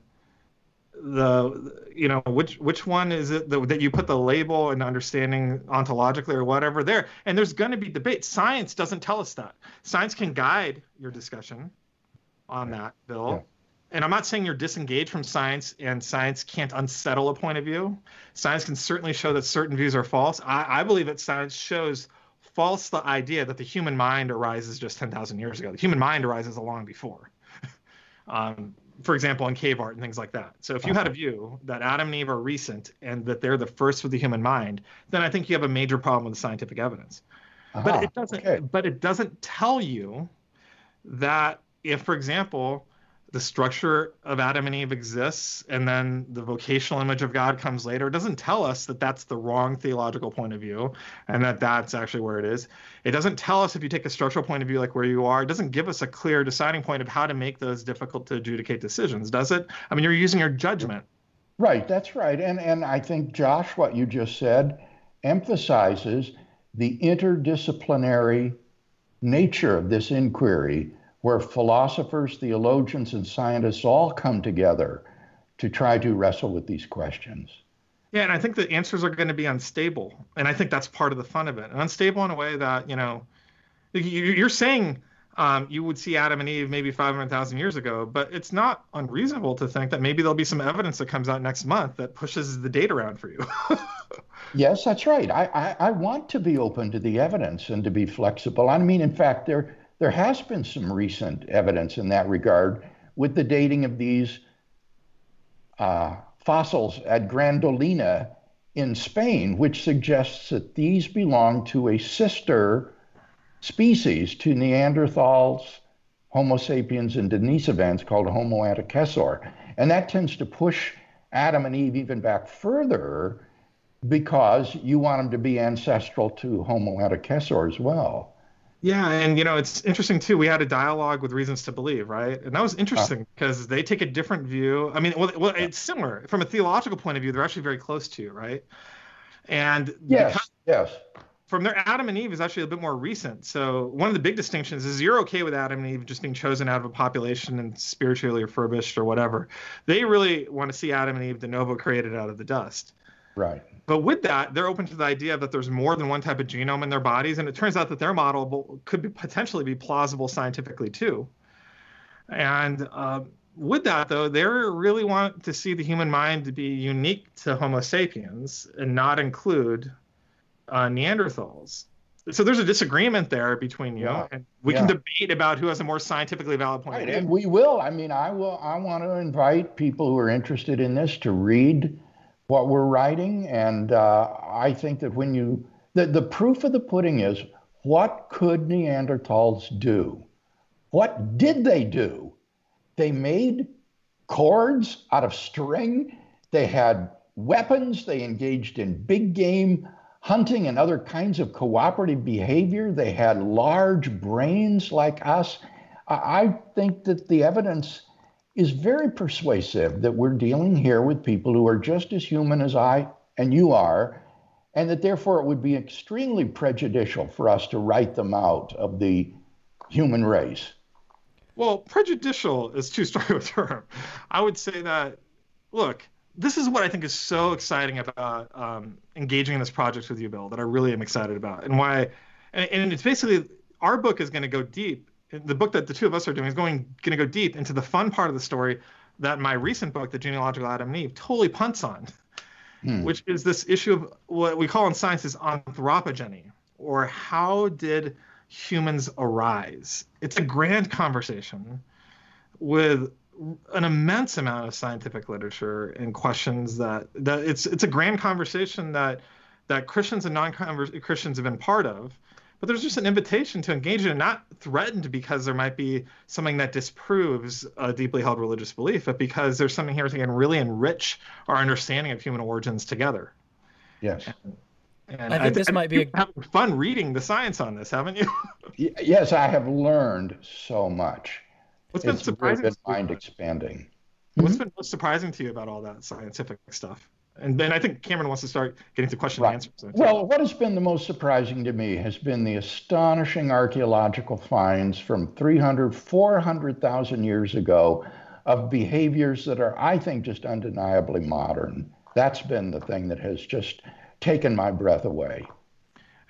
the you know which which one is it that, that you put the label and understanding ontologically or whatever there? And there's going to be debate. Science doesn't tell us that. Science can guide your discussion on that bill. And i'm not saying you're disengaged from science and science can't unsettle a point of view science can certainly show that certain views are false i, I believe that science shows false the idea that the human mind arises just 10,000 years ago. The human mind arises long before. um, for example, in cave art and things like that. So if you had a view that Adam and Eve are recent and that they're the first with the human mind, then I think you have a major problem with the scientific evidence. Uh-huh. But it doesn't. Okay. But it doesn't tell you that if, for example, the structure of Adam and Eve exists, and then the vocational image of God comes later. It doesn't tell us that that's the wrong theological point of view, and that that's actually where it is. It doesn't tell us if you take a structural point of view, like where you are. It doesn't give us a clear deciding point of how to make those difficult to adjudicate decisions, does it? I mean, you're using your judgment. Right. That's right. And and I think Josh, what you just said, emphasizes the interdisciplinary nature of this inquiry where philosophers, theologians, and scientists all come together to try to wrestle with these questions. Yeah, and I think the answers are going to be unstable, and I think that's part of the fun of it. And unstable in a way that you know, you're saying um, you would see Adam and Eve maybe 500,000 years ago, but it's not unreasonable to think that maybe there'll be some evidence that comes out next month that pushes the date around for you. yes, that's right. I, I, I want to be open to the evidence and to be flexible. I mean, in fact, there there has been some recent evidence in that regard with the dating of these uh, fossils at Gran Dolina in Spain, which suggests that these belong to a sister species to Neanderthals, Homo sapiens, and Denisovans called Homo antecessor. And that tends to push Adam and Eve even back further because you want them to be ancestral to Homo antecessor as well. Yeah, and you know it's interesting too. We had a dialogue with Reasons to Believe, right? And that was uh-huh. interesting because they take a different view. I mean, well, well, it's similar from a theological point of view. They're actually very close to you, right? And yes, yes. From their Adam and Eve is actually a bit more recent. So one of the big distinctions is you're okay with Adam and Eve just being chosen out of a population and spiritually refurbished or whatever. They really want to see Adam and Eve de novo created out of the dust. Right. But with that, they're open to the idea that there's more than one type of genome in their bodies, and it turns out that their model could be potentially be plausible scientifically too. And uh, with that, though, they really want to see the human mind to be unique to Homo sapiens and not include uh, Neanderthals. So there's a disagreement there between you, yeah. and we yeah. can debate about who has a more scientifically valid point. Right, and we will. I mean, I will. I want to invite people who are interested in this to read what we're writing. And uh, I think that when you, the, the proof of the pudding is what could Neanderthals do? What did they do? They made cords out of string. They had weapons. They engaged in big game hunting and other kinds of cooperative behavior. They had large brains like us. I think that the evidence is very persuasive that we're dealing here with people who are just as human as I and you are, and that therefore it would be extremely prejudicial for us to write them out of the human race. Well, prejudicial is too strong a term. I would say that, look, this is what I think is so exciting about um, engaging in this project with you, Bill, that I really am excited about, and why. And, and it's basically our book is going to go deep. The book that the two of us are doing is going going to go deep into the fun part of the story that my recent book, The Genealogical Adam and Eve, totally punts on, hmm. which is this issue of what we call in science is anthropogeny, or how did humans arise? It's a grand conversation with an immense amount of scientific literature and questions that that it's it's a grand conversation that that Christians and non-Christians have been part of, but there's just an invitation to engage in it, not threatened because there might be something that disproves a deeply held religious belief, but because there's something here that can really enrich our understanding of human origins together. Yes. And, and I think I, this I, might be a... fun reading the science on this, haven't you? yes, I have learned so much. What's been surprising? Really been mind expanding. What's mm-hmm. been most surprising to you about all that scientific stuff? And then I think Cameron wants to start getting to question right. and answers. Well, what has been the most surprising to me has been the astonishing archaeological finds from 300, 400,000 years ago of behaviors that are, I think, just undeniably modern. That's been the thing that has just taken my breath away.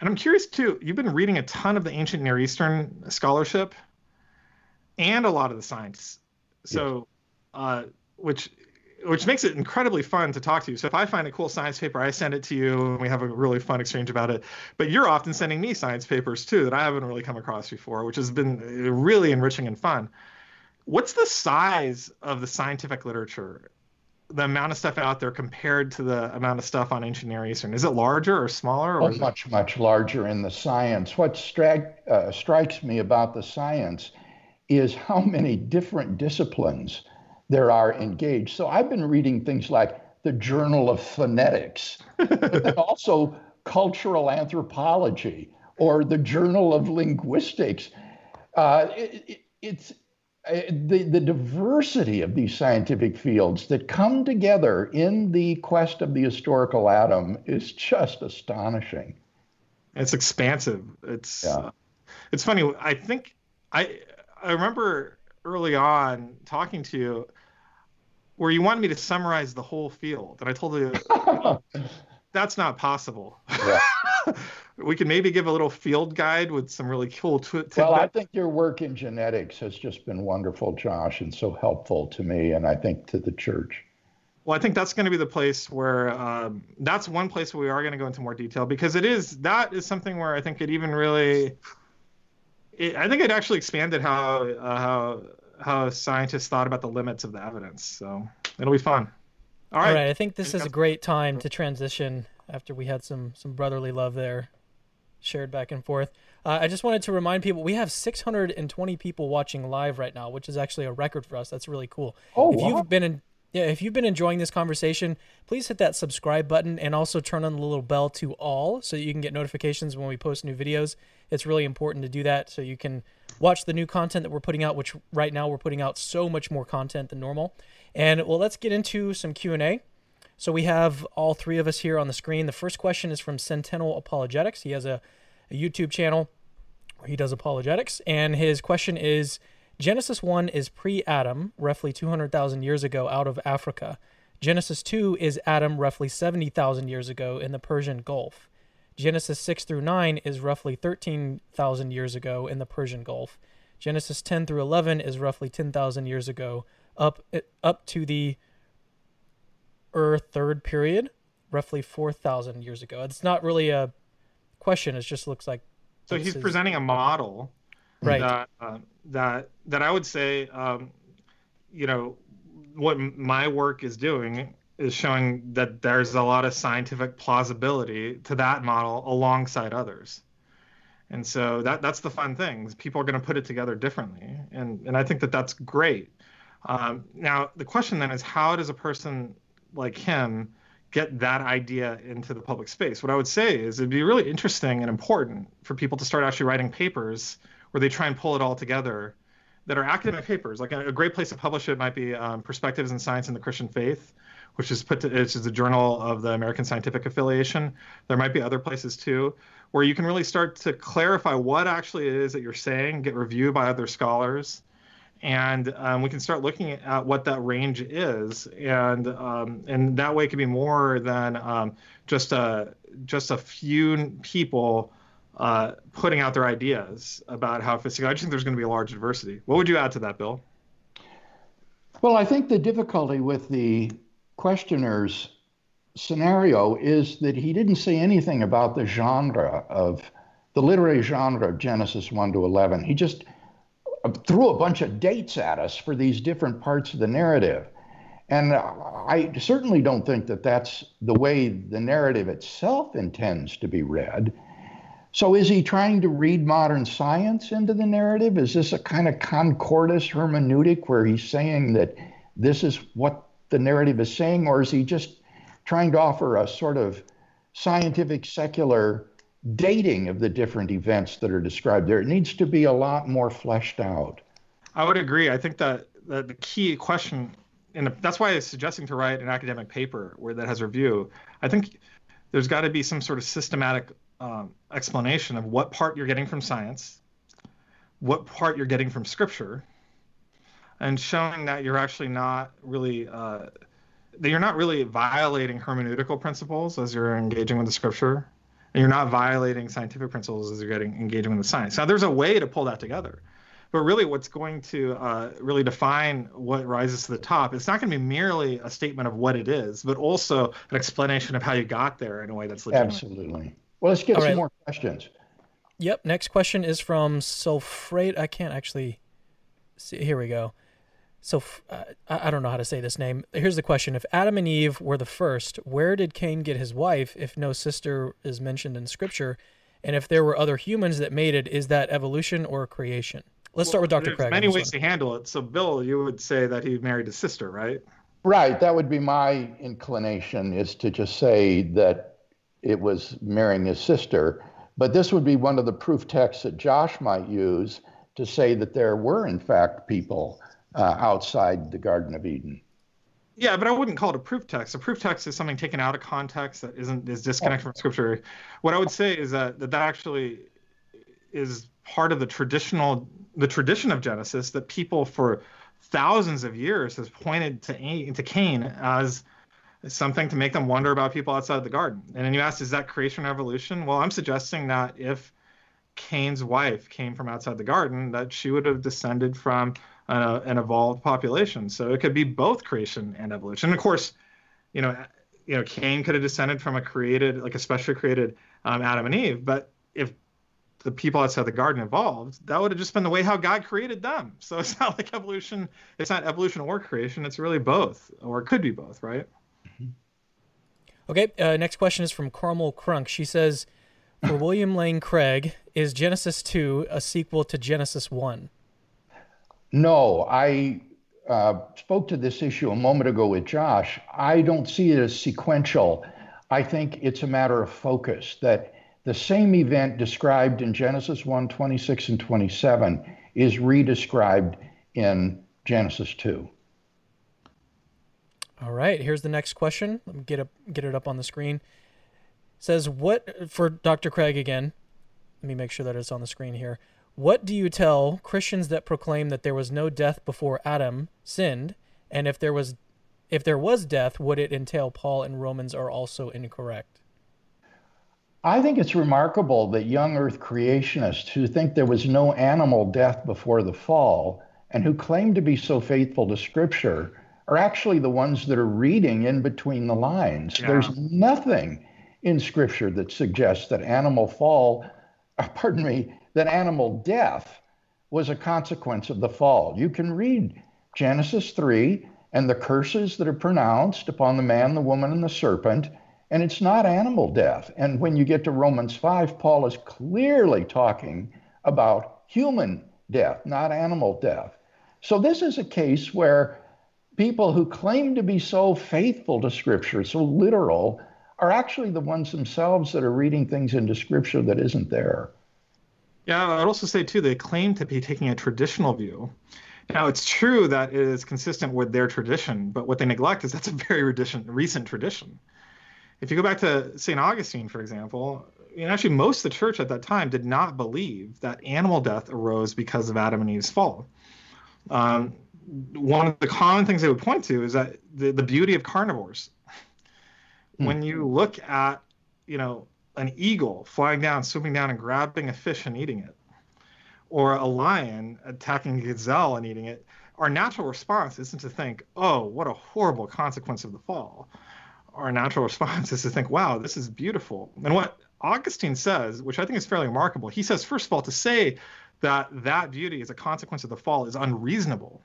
And I'm curious too, you've been reading a ton of the ancient Near Eastern scholarship and a lot of the science. So, yes. uh, which which makes it incredibly fun to talk to you. So if I find a cool science paper, I send it to you, and we have a really fun exchange about it. But you're often sending me science papers too that I haven't really come across before, which has been really enriching and fun. What's the size of the scientific literature? The amount of stuff out there compared to the amount of stuff on ancient Near Eastern, is it larger or smaller? Or oh, much, it... much larger in the science. What stri- uh, strikes me about the science is how many different disciplines there are engaged. So I've been reading things like the Journal of Phonetics, but also cultural anthropology or the Journal of Linguistics. Uh, it, it, it's uh, the, the diversity of these scientific fields that come together in the quest of the historical Adam is just astonishing. It's expansive. It's yeah. uh, it's funny. I think I I remember early on talking to you where you wanted me to summarize the whole field, and I told you that's not possible. Yeah. we can maybe give a little field guide with some really cool. Tw- well, I think your work in genetics has just been wonderful, Josh, and so helpful to me, and I think to the church. Well, I think that's going to be the place where um, that's one place where we are going to go into more detail because it is that is something where I think it even really it, I think it actually expanded how uh, how how scientists thought about the limits of the evidence. So it'll be fun. All right. All right. I think this is a great time to transition after we had some some brotherly love there shared back and forth. Uh, I just wanted to remind people we have 620 people watching live right now, which is actually a record for us. That's really cool. Oh, if wow. you've been in yeah, if you've been enjoying this conversation, please hit that subscribe button and also turn on the little bell to all so you can get notifications when we post new videos. It's really important to do that so you can watch the new content that we're putting out, which right now we're putting out so much more content than normal. And well, let's get into some Q&A. So we have all three of us here on the screen. The first question is from Centennial Apologetics. He has a, a YouTube channel where he does apologetics, and his question is Genesis 1 is pre Adam, roughly 200,000 years ago out of Africa. Genesis 2 is Adam, roughly 70,000 years ago in the Persian Gulf. Genesis 6 through 9 is roughly 13,000 years ago in the Persian Gulf. Genesis 10 through 11 is roughly 10,000 years ago up up to the Ur third period, roughly 4,000 years ago. It's not really a question, it just looks like So he's is, presenting a model right. that uh, that that I would say, um, you know, what my work is doing is showing that there's a lot of scientific plausibility to that model alongside others. And so that that's the fun thing. People are going to put it together differently, and and I think that that's great. Um, now the question then is, how does a person like him get that idea into the public space? What I would say is it'd be really interesting and important for people to start actually writing papers where they try and pull it all together that are academic papers. Like a, a great place to publish it might be um, Perspectives in Science and the Christian Faith, which is put to, which is the journal of the American Scientific Affiliation. There might be other places too, where you can really start to clarify what actually it is that you're saying, get reviewed by other scholars, and um, we can start looking at what that range is, and um, and that way it can be more than um, just a just a few people uh, putting out their ideas about how physical. I just think there's going to be a large diversity. What would you add to that, Bill? Well, I think the difficulty with the questioner's scenario is that he didn't say anything about the genre of the literary genre of Genesis 1 to 11. He just threw a bunch of dates at us for these different parts of the narrative. And I certainly don't think that that's the way the narrative itself intends to be read. So, is he trying to read modern science into the narrative? Is this a kind of concordist hermeneutic where he's saying that this is what the narrative is saying, or is he just trying to offer a sort of scientific secular dating of the different events that are described there. It needs to be a lot more fleshed out. I would agree. I think that, that the key question, and that's why I'm suggesting to write an academic paper where that has review. I think there's got to be some sort of systematic um, explanation of what part you're getting from science, what part you're getting from scripture, and showing that you're actually not really uh, that you're not really violating hermeneutical principles as you're engaging with the scripture and you're not violating scientific principles as you're getting engaging with the science. Now, there's a way to pull that together, but really, what's going to uh, really define what rises to the top? It's not going to be merely a statement of what it is, but also an explanation of how you got there in a way that's legitimate. Absolutely. Well, let's get All some right. more questions. Yep. Next question is from Sulfrate. I can't actually see. Here we go. So uh, I don't know how to say this name. Here's the question: If Adam and Eve were the first, where did Cain get his wife? If no sister is mentioned in Scripture, and if there were other humans that made it, is that evolution or creation? Let's start with Dr. There's Craig. Many ways one. to handle it. So, Bill, you would say that he married a sister, right? Right. That would be my inclination, is to just say that it was marrying his sister. But this would be one of the proof texts that Josh might use to say that there were, in fact, people uh, outside the Garden of Eden. Yeah, but I wouldn't call it a proof text. A proof text is something taken out of context that isn't is disconnected from Scripture. What I would say is that that, that actually is part of the traditional the tradition of Genesis that people for thousands of years has pointed to to Cain as something to make them wonder about people outside the garden. And then you ask, is that creation or evolution? Well, I'm suggesting that if Cain's wife came from outside the garden, that she would have descended from uh, an evolved population. So it could be both creation and evolution. And of course, you know, you know, Cain could have descended from a created, like a specially created um, Adam and Eve. But if the people outside the garden evolved, that would have just been the way how God created them. So it's not like evolution. It's not evolution or creation. It's really both, or it could be both, right? Okay. Uh, next question is from Carmel Crunk. She says, "For William Lane Craig, is Genesis two a sequel to Genesis one?" No, I uh, spoke to this issue a moment ago with Josh. I don't see it as sequential. I think it's a matter of focus that the same event described in Genesis 1 26 and 27 is redescribed in Genesis 2. All right, here's the next question. Let me get up get it up on the screen. It says what for Dr. Craig again. Let me make sure that it's on the screen here. What do you tell Christians that proclaim that there was no death before Adam sinned, and if there was if there was death, would it entail Paul and Romans are also incorrect? I think it's remarkable that young earth creationists who think there was no animal death before the fall and who claim to be so faithful to scripture are actually the ones that are reading in between the lines. Yeah. There's nothing in scripture that suggests that animal fall, uh, pardon me, that animal death was a consequence of the fall. You can read Genesis 3 and the curses that are pronounced upon the man, the woman, and the serpent, and it's not animal death. And when you get to Romans 5, Paul is clearly talking about human death, not animal death. So this is a case where people who claim to be so faithful to Scripture, so literal, are actually the ones themselves that are reading things into Scripture that isn't there. Yeah, I'd also say too they claim to be taking a traditional view. Now it's true that it is consistent with their tradition, but what they neglect is that's a very recent tradition. If you go back to St. Augustine, for example, and actually most of the church at that time did not believe that animal death arose because of Adam and Eve's fall. Um, one of the common things they would point to is that the, the beauty of carnivores. Hmm. When you look at, you know, an eagle flying down, swooping down, and grabbing a fish and eating it, or a lion attacking a gazelle and eating it, our natural response isn't to think, oh, what a horrible consequence of the fall. Our natural response is to think, wow, this is beautiful. And what Augustine says, which I think is fairly remarkable, he says, first of all, to say that that beauty is a consequence of the fall is unreasonable.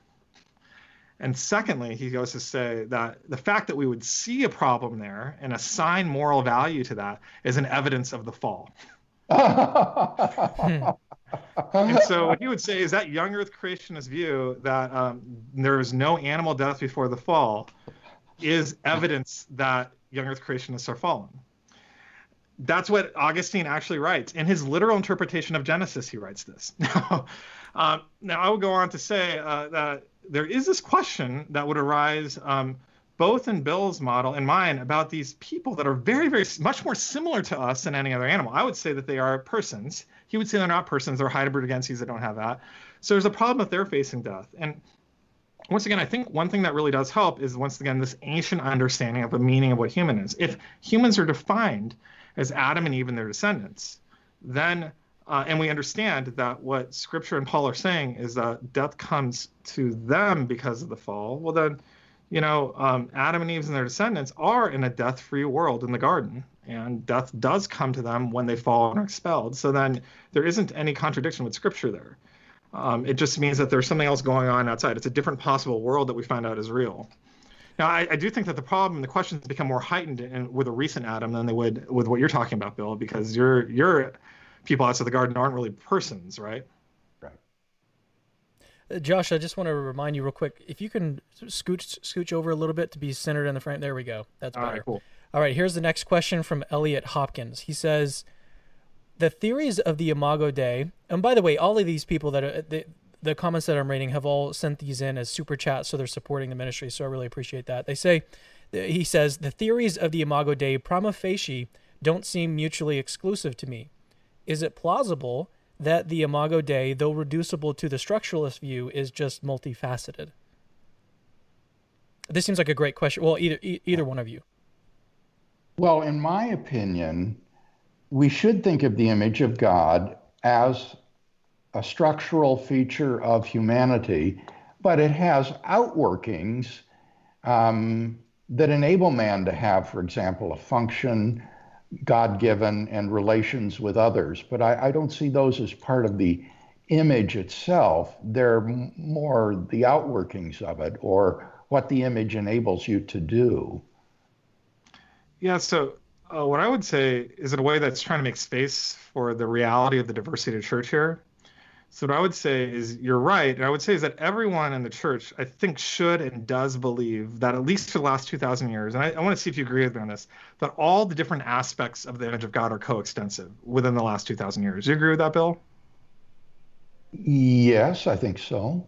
And secondly, he goes to say that the fact that we would see a problem there and assign moral value to that is an evidence of the fall. and so what he would say is that young earth creationist view that um, there is no animal death before the fall is evidence that young earth creationists are fallen. That's what Augustine actually writes. In his literal interpretation of Genesis, he writes this. Now, um, now I would go on to say uh, that there is this question that would arise um, both in Bill's model and mine about these people that are very, very much more similar to us than any other animal. I would say that they are persons. He would say they're not persons. They're hybridigenses that don't have that. So there's a problem if they're facing death. And once again, I think one thing that really does help is once again this ancient understanding of the meaning of what human is. If humans are defined as Adam and Eve and their descendants, then uh, and we understand that what Scripture and Paul are saying is that death comes to them because of the fall. Well, then, you know, um, Adam and Eve and their descendants are in a death-free world in the garden, and death does come to them when they fall and are expelled. So then, there isn't any contradiction with Scripture there. Um, it just means that there's something else going on outside. It's a different possible world that we find out is real. Now, I, I, do think that the problem, the questions become more heightened in, with a recent Adam than they would with what you're talking about, Bill, because you're you're people outside the garden aren't really persons, right? Right. Uh, Josh, I just want to remind you real quick. If you can scooch scooch over a little bit to be centered in the frame. There we go. That's better. All right, cool. All right, here's the next question from Elliot Hopkins. He says, "The theories of the Imago Dei." And by the way, all of these people that are the, the comments that I'm reading have all sent these in as super chats, so they're supporting the ministry. So I really appreciate that. They say, he says, the theories of the Imago Dei prima facie don't seem mutually exclusive to me is it plausible that the Imago Dei, though reducible to the structuralist view, is just multifaceted? This seems like a great question. Well, either e- either one of you. Well, in my opinion, we should think of the image of God as a structural feature of humanity, but it has outworkings um, that enable man to have, for example, a function God given and relations with others. But I, I, don't see those as part of the image itself. They're more the outworkings of it or what the image enables you to do. Yeah, so uh, what I would say is in a way that's trying to make space for the reality of the diversity of church here. So what I would say is you're right, and I would say is that everyone in the church I think should and does believe that at least for the last 2,000 years, and I, I want to see if you agree with me on this, that all the different aspects of the image of God are coextensive within the last 2,000 years. Do you agree with that, Bill? Yes, I think so.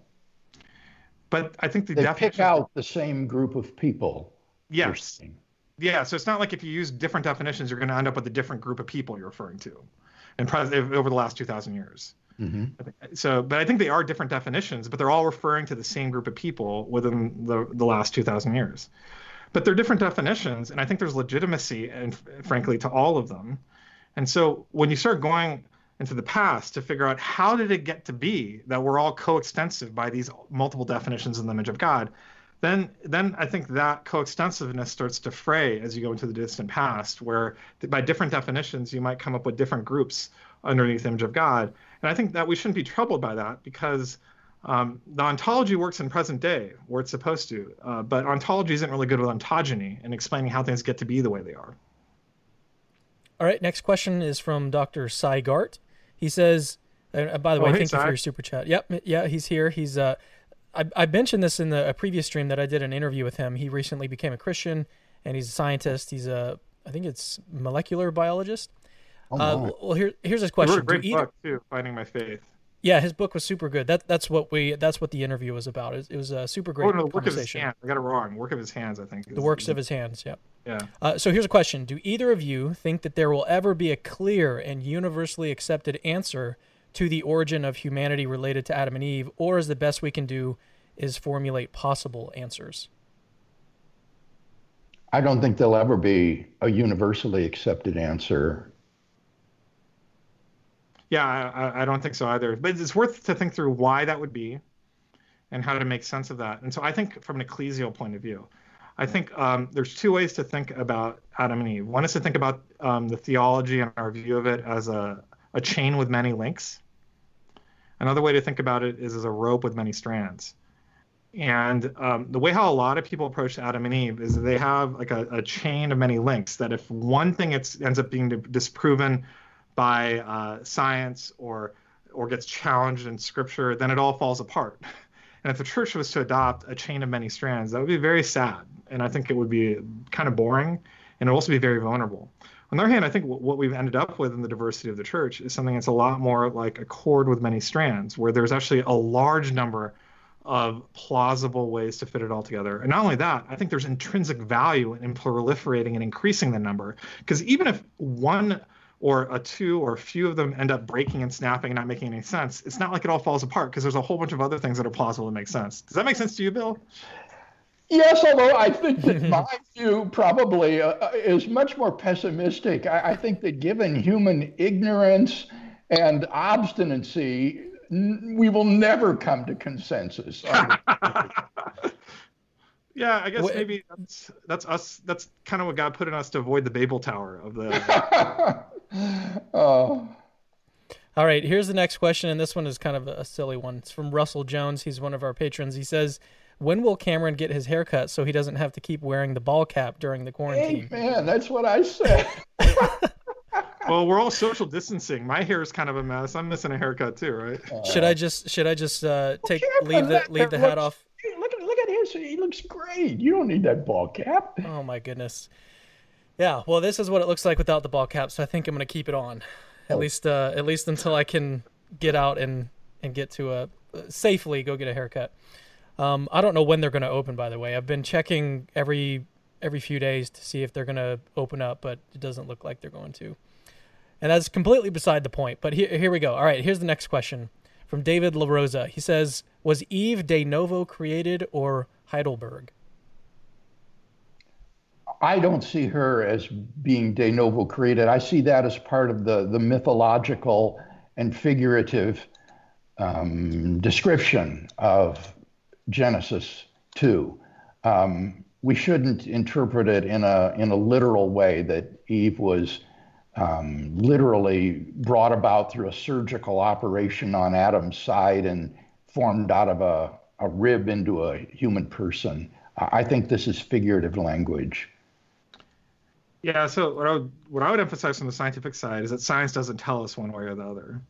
But I think the they pick out the same group of people. Yes. Yeah, so it's not like if you use different definitions, you're going to end up with a different group of people you're referring to, and over the last 2,000 years. Mm-hmm. So, but I think they are different definitions, but they're all referring to the same group of people within the, the last 2,000 years. But they're different definitions, and I think there's legitimacy, and frankly, to all of them. And so when you start going into the past to figure out how did it get to be that we're all coextensive by these multiple definitions in the image of God, then then I think that coextensiveness starts to fray as you go into the distant past, where by different definitions you might come up with different groups underneath image of God. And I think that we shouldn't be troubled by that because um, the ontology works in present day where it's supposed to, uh, but ontology isn't really good with ontogeny and explaining how things get to be the way they are. All right, next question is from Dr. Sy Garte. He says, uh, by the oh, way, hey, thank you for your super chat. Yep, yeah, he's here. He's uh, I, I mentioned this in the a previous stream that I did an interview with him. He recently became a Christian, and he's a scientist. He's a I think it's molecular biologist. Oh, uh, well, here, here's his question. He wrote a great either... book too, Finding My Faith. Yeah, his book was super good. That that's what we that's what the interview was about. It, it was a super great. Oh no, work of his hands. I got it wrong. Work of his hands, I think. The works of his hands. Yeah. Yeah. Uh, so here's a question: Do either of you think that there will ever be a clear and universally accepted answer to the origin of humanity related to Adam and Eve, or is the best we can do is formulate possible answers? I don't think there'll ever be a universally accepted answer. Yeah, I, I, don't think so either. But it's worth to think through why that would be and how to make sense of that. And so I think from an ecclesial point of view, I think um, there's two ways to think about Adam and Eve. One is to think about um, the theology and our view of it as a, a chain with many links. Another way to think about it is as a rope with many strands. And um, the way how a lot of people approach Adam and Eve is they have like a, a chain of many links that if one thing ends up being disproven by uh, science or or gets challenged in scripture, then it all falls apart. And if the church was to adopt a chain of many strands, that would be very sad. And I think it would be kind of boring and it would also be very vulnerable. On the other hand, I think what we've ended up with in the diversity of the church is something that's a lot more like a cord with many strands, where there's actually a large number of plausible ways to fit it all together. And not only that, I think there's intrinsic value in proliferating and increasing the number. Because even if one or a two or a few of them end up breaking and snapping and not making any sense, it's not like it all falls apart because there's a whole bunch of other things that are plausible to make sense. Does that make sense to you, Bill? Yes, although I think that my view probably uh, uh, is much more pessimistic. I, I, think that given human ignorance and obstinacy, n- we will never come to consensus. Yeah, I guess what, maybe that's that's us. That's kind of what God put in us to avoid the Babel Tower of the. oh. All right, here's the next question, and this one is kind of a silly one. It's from Russell Jones. He's one of our patrons. He says, "When will Cameron get his haircut so he doesn't have to keep wearing the ball cap during the quarantine?" Hey, man, that's what I said. well, we're all social distancing. My hair is kind of a mess. I'm missing a haircut too, right? Uh, should I just should I just uh, take leave the leave the hat off? Look at look at him. He looks great. You don't need that ball cap. Oh my goodness. Yeah, well, this is what it looks like without the ball cap, so I think I'm gonna keep it on, at oh. least uh, at least until I can get out and and get to a safely go get a haircut. Um, I don't know when they're gonna open, by the way. I've been checking every every few days to see if they're gonna open up, but it doesn't look like they're going to. And that's completely beside the point. But here here we go. All right, here's the next question from David La Rosa. He says, "Was Eve de novo created or Heidelberg? I don't see her as being de novo created. I see that as part of the, the mythological and figurative um, description of Genesis 2. Um, we shouldn't interpret it in a, in a literal way that Eve was um, literally brought about through a surgical operation on Adam's side and formed out of a, a rib into a human person. I think this is figurative language. Yeah, so what I would what I would emphasize from the scientific side is that science doesn't tell us one way or the other.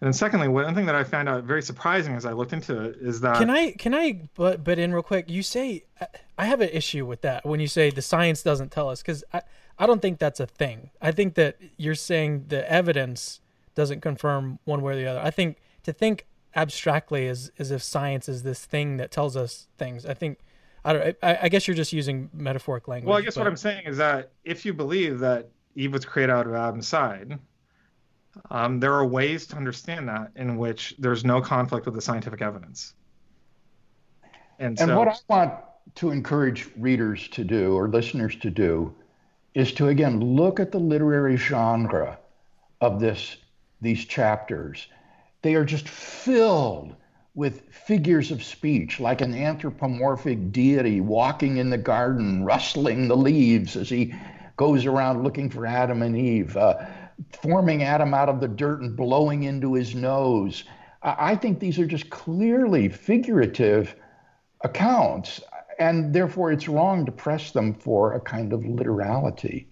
And then secondly, one thing that I found out very surprising as I looked into it is that Can I can I but but in real quick, you say I have an issue with that when you say the science doesn't tell us cuz I I don't think that's a thing. I think that you're saying the evidence doesn't confirm one way or the other. I think to think abstractly as as if science is this thing that tells us things. I think I don't. I, I guess you're just using metaphoric language. Well, I guess but... what I'm saying is that if you believe that Eve was created out of Adam's side, um, there are ways to understand that in which there's no conflict with the scientific evidence. And, and so, what I want to encourage readers to do or listeners to do is to again look at the literary genre of this these chapters they are just filled with figures of speech, like an anthropomorphic deity walking in the garden, rustling the leaves as he goes around looking for Adam and Eve, uh, forming Adam out of the dirt and blowing into his nose. I think these are just clearly figurative accounts, and therefore it's wrong to press them for a kind of literality.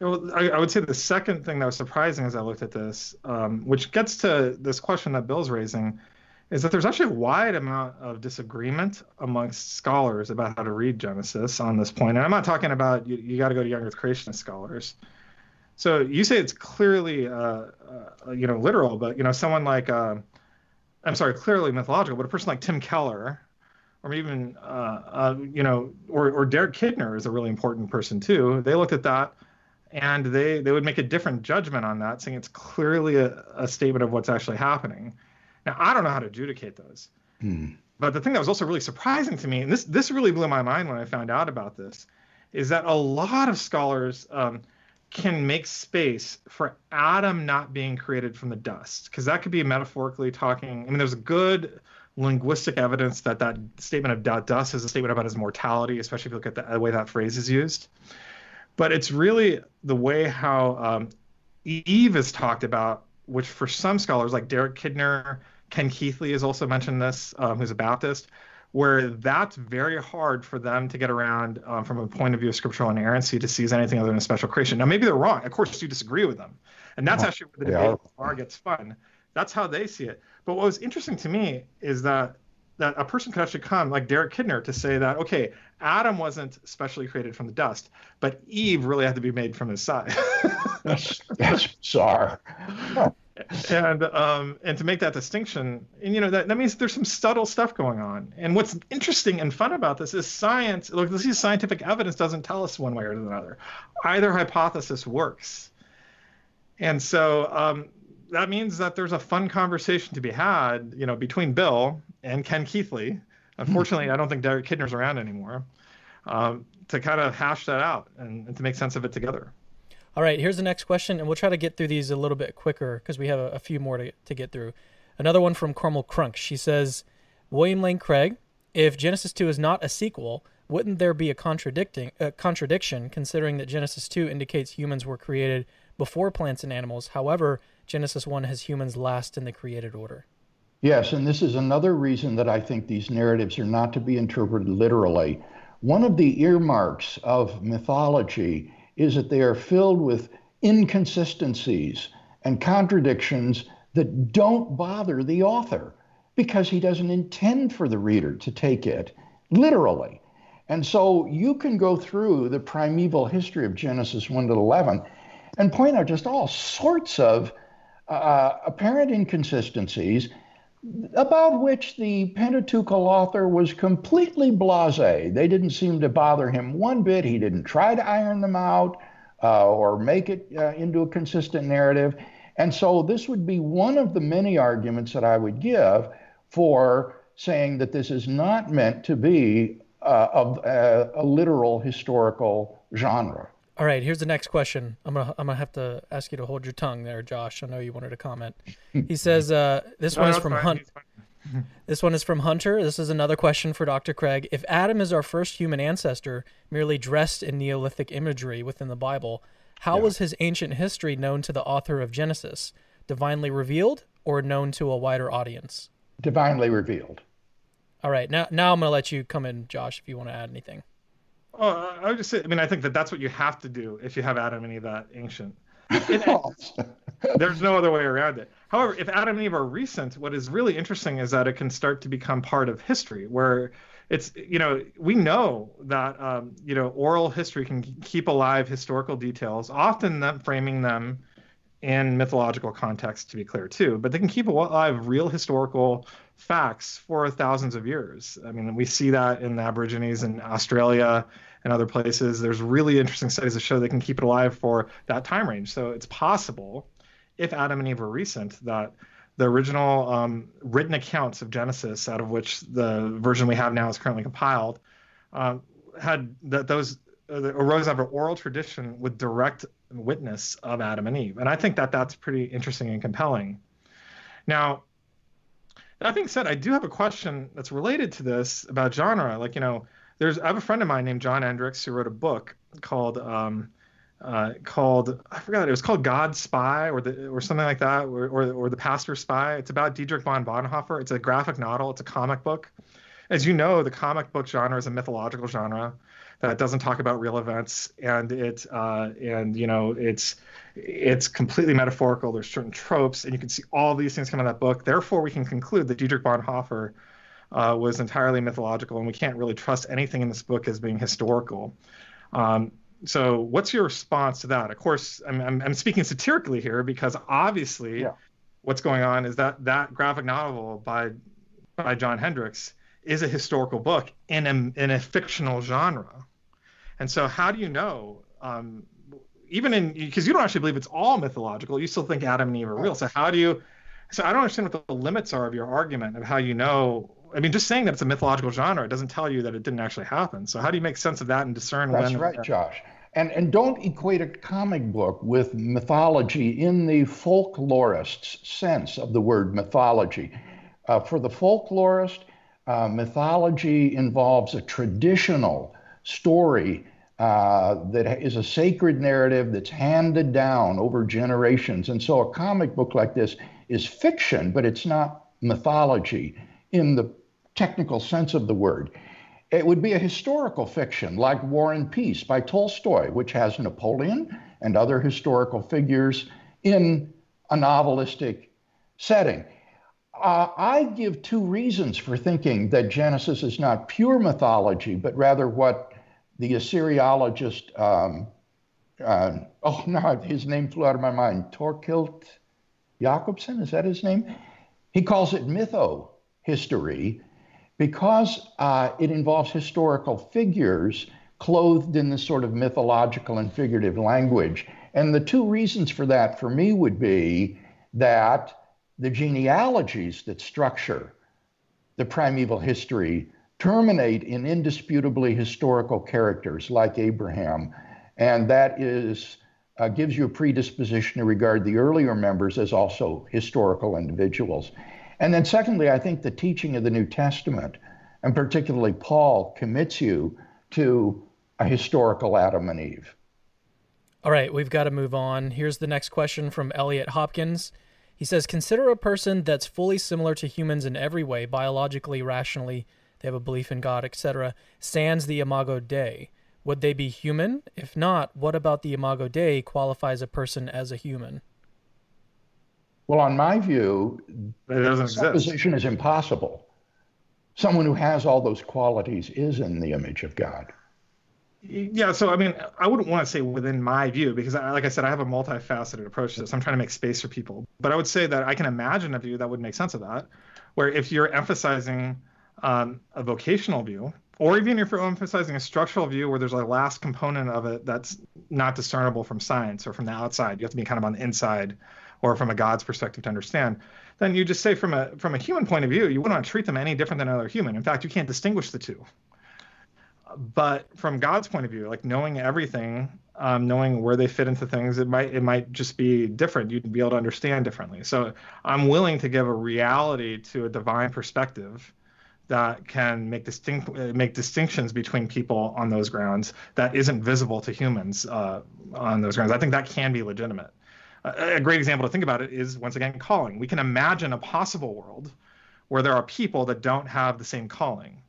Well, I, I, would say the second thing that was surprising as I looked at this, um, which gets to this question that Bill's raising, is that there's actually a wide amount of disagreement amongst scholars about how to read Genesis on this point. And I'm not talking about you, you got to go to young earth creationist scholars. So you say it's clearly, uh, uh, you know, literal, but you know, someone like, uh, I'm sorry, clearly mythological, but a person like Tim Keller, or even, uh, uh, you know, or, or Derek Kidner is a really important person too. They looked at that, and they they would make a different judgment on that, saying it's clearly a, a statement of what's actually happening. Now I don't know how to adjudicate those. Hmm. But the thing that was also really surprising to me, and this this really blew my mind when I found out about this, is that a lot of scholars um, can make space for Adam not being created from the dust, because that could be metaphorically talking. I mean, there's good linguistic evidence that that statement of dust is a statement about his mortality, especially if you look at the, the way that phrase is used. But it's really the way how um, Eve is talked about, which for some scholars like Derek Kidner, Ken Keathley has also mentioned this, um, who's a Baptist, where that's very hard for them to get around um, from a point of view of scriptural inerrancy to see as anything other than a special creation. Now, maybe they're wrong. Of course, you disagree with them. And that's actually where the debate bar gets fun. That's how they see it. But what was interesting to me is that that a person could actually come, like Derek Kidner, to say that, okay, Adam wasn't specially created from the dust, but Eve really had to be made from his side. that's, that's bizarre and um, and to make that distinction, and you know that, that means there's some subtle stuff going on. And what's interesting and fun about this is science. Look, this is scientific evidence doesn't tell us one way or another. Either hypothesis works, and so um, that means that there's a fun conversation to be had, you know, between Bill and Ken Keathley. Unfortunately, I don't think Derek Kidner's around anymore. Um, to kind of hash that out and, and to make sense of it together. All right, here's the next question, and we'll try to get through these a little bit quicker because we have a, a, few more to, to get through. Another one from Carmel Crunk. She says, William Lane Craig, if Genesis 2 is not a sequel, wouldn't there be a contradicting a contradiction considering that Genesis 2 indicates humans were created before plants and animals? However, Genesis 1 has humans last in the created order. Yes, and this is another reason that I think these narratives are not to be interpreted literally. One of the earmarks of mythology is that they are filled with inconsistencies and contradictions that don't bother the author because he doesn't intend for the reader to take it literally. And so you can go through the primeval history of Genesis 1 to 11 and point out just all sorts of uh, apparent inconsistencies about which the Pentateuchal author was completely blase. They didn't seem to bother him one bit. He didn't try to iron them out uh, or make it uh, into a consistent narrative. And so this would be one of the many arguments that I would give for saying that this is not meant to be uh, of uh, a literal historical genre. All right, here's the next question. I'm gonna I'm gonna have to ask you to hold your tongue there, Josh. I know you wanted to comment. He says uh, this no, one is from Hunt. this one is from Hunter. This is another question for Dr. Craig. If Adam is our first human ancestor, merely dressed in Neolithic imagery within the Bible, how yeah. was his ancient history known to the author of Genesis? Divinely revealed or known to a wider audience? Divinely revealed. All right, now now I'm gonna let you come in, Josh, if you want to add anything. Oh, I would just say, I mean, I think that that's what you have to do if you have Adam and Eve that ancient. there's no other way around it. However, if Adam and Eve are recent, what is really interesting is that it can start to become part of history, where it's you know we know that um, you know oral history can keep alive historical details, often them framing them in mythological context to be clear too, but they can keep alive real historical facts for thousands of years. I mean, we see that in the Aborigines in Australia and other places. There's really interesting studies that show they can keep it alive for that time range. So it's possible, if Adam and Eve were recent, that the original um, written accounts of Genesis, out of which the version we have now is currently compiled, uh, had that those uh, arose out of an oral tradition with direct witness of Adam and Eve. And I think that that's pretty interesting and compelling. Now, that being said, I do have a question that's related to this about genre. Like, you know, there's I have a friend of mine named John Hendrix who wrote a book called um, uh, called I forgot it was called God Spy or the or something like that or, or or the Pastor Spy. It's about Dietrich von Bonhoeffer. It's a graphic novel. It's a comic book. As you know, the comic book genre is a mythological genre that doesn't talk about real events and it uh, and you know it's it's completely metaphorical there's certain tropes and you can see all these things come out of that book therefore we can conclude that dietrich bonhoeffer uh, was entirely mythological and we can't really trust anything in this book as being historical um, So, what's your response to that? Of course, I'm, I'm, I'm speaking satirically here because obviously, yeah. what's going on is that that graphic novel by by John Hendrix is a historical book in a in a fictional genre, and so how do you know? Um, even in because you don't actually believe it's all mythological, you still think Adam and Eve are real. So how do you? So I don't understand what the limits are of your argument of how you know I mean, just saying that it's a mythological genre doesn't tell you that it didn't actually happen. So how do you make sense of that and discern That's when? That's right, Josh. And and don't equate a comic book with mythology in the folklorist's sense of the word mythology. Uh, for the folklorist, uh, mythology involves a traditional story uh, that is a sacred narrative that's handed down over generations. And so a comic book like this is fiction, but it's not mythology in the technical sense of the word. It would be a historical fiction like War and Peace by Tolstoy, which has Napoleon and other historical figures in a novelistic setting. Uh, I give two reasons for thinking that Genesis is not pure mythology, but rather what the Assyriologist, um, uh, oh no, his name flew out of my mind, Thorkild Jacobsen, is that his name? He calls it mytho history because uh, it involves historical figures clothed in this sort of mythological and figurative language. And the two reasons for that for me would be that the genealogies that structure the primeval history terminate in indisputably historical characters like Abraham. And that is uh, gives you a predisposition to regard the earlier members as also historical individuals. And then, secondly, I think the teaching of the New Testament, and particularly Paul, commits you to a historical Adam and Eve. All right, we've got to move on. Here's the next question from Elliot Hopkins. He says, Consider a person that's fully similar to humans in every way, biologically, rationally, they have a belief in God, etc., sans the imago Dei. Would they be human? If not, what about the imago Dei qualifies a person as a human? Well, on my view, the supposition is impossible. Someone who has all those qualities is in the image of God. Yeah, so I mean, I wouldn't want to say within my view because, I, like I said, I have a multifaceted approach to this. I'm trying to make space for people, but I would say that I can imagine a view that would make sense of that, where if you're emphasizing um, a vocational view, or even if you're emphasizing a structural view where there's a last component of it that's not discernible from science or from the outside, you have to be kind of on the inside or from a God's perspective to understand, then you just say from a from a human point of view, you wouldn't treat them any different than another human. In fact, you can't distinguish the two. But from God's point of view, like knowing everything, um, knowing where they fit into things, it might it might just be different. You'd be able to understand differently. So I'm willing to give a reality to a divine perspective that can make distinct make distinctions between people on those grounds that isn't visible to humans uh, on those grounds. I think that can be legitimate a great example to think about it is once again calling. We can imagine a possible world where there are people that don't have the same calling.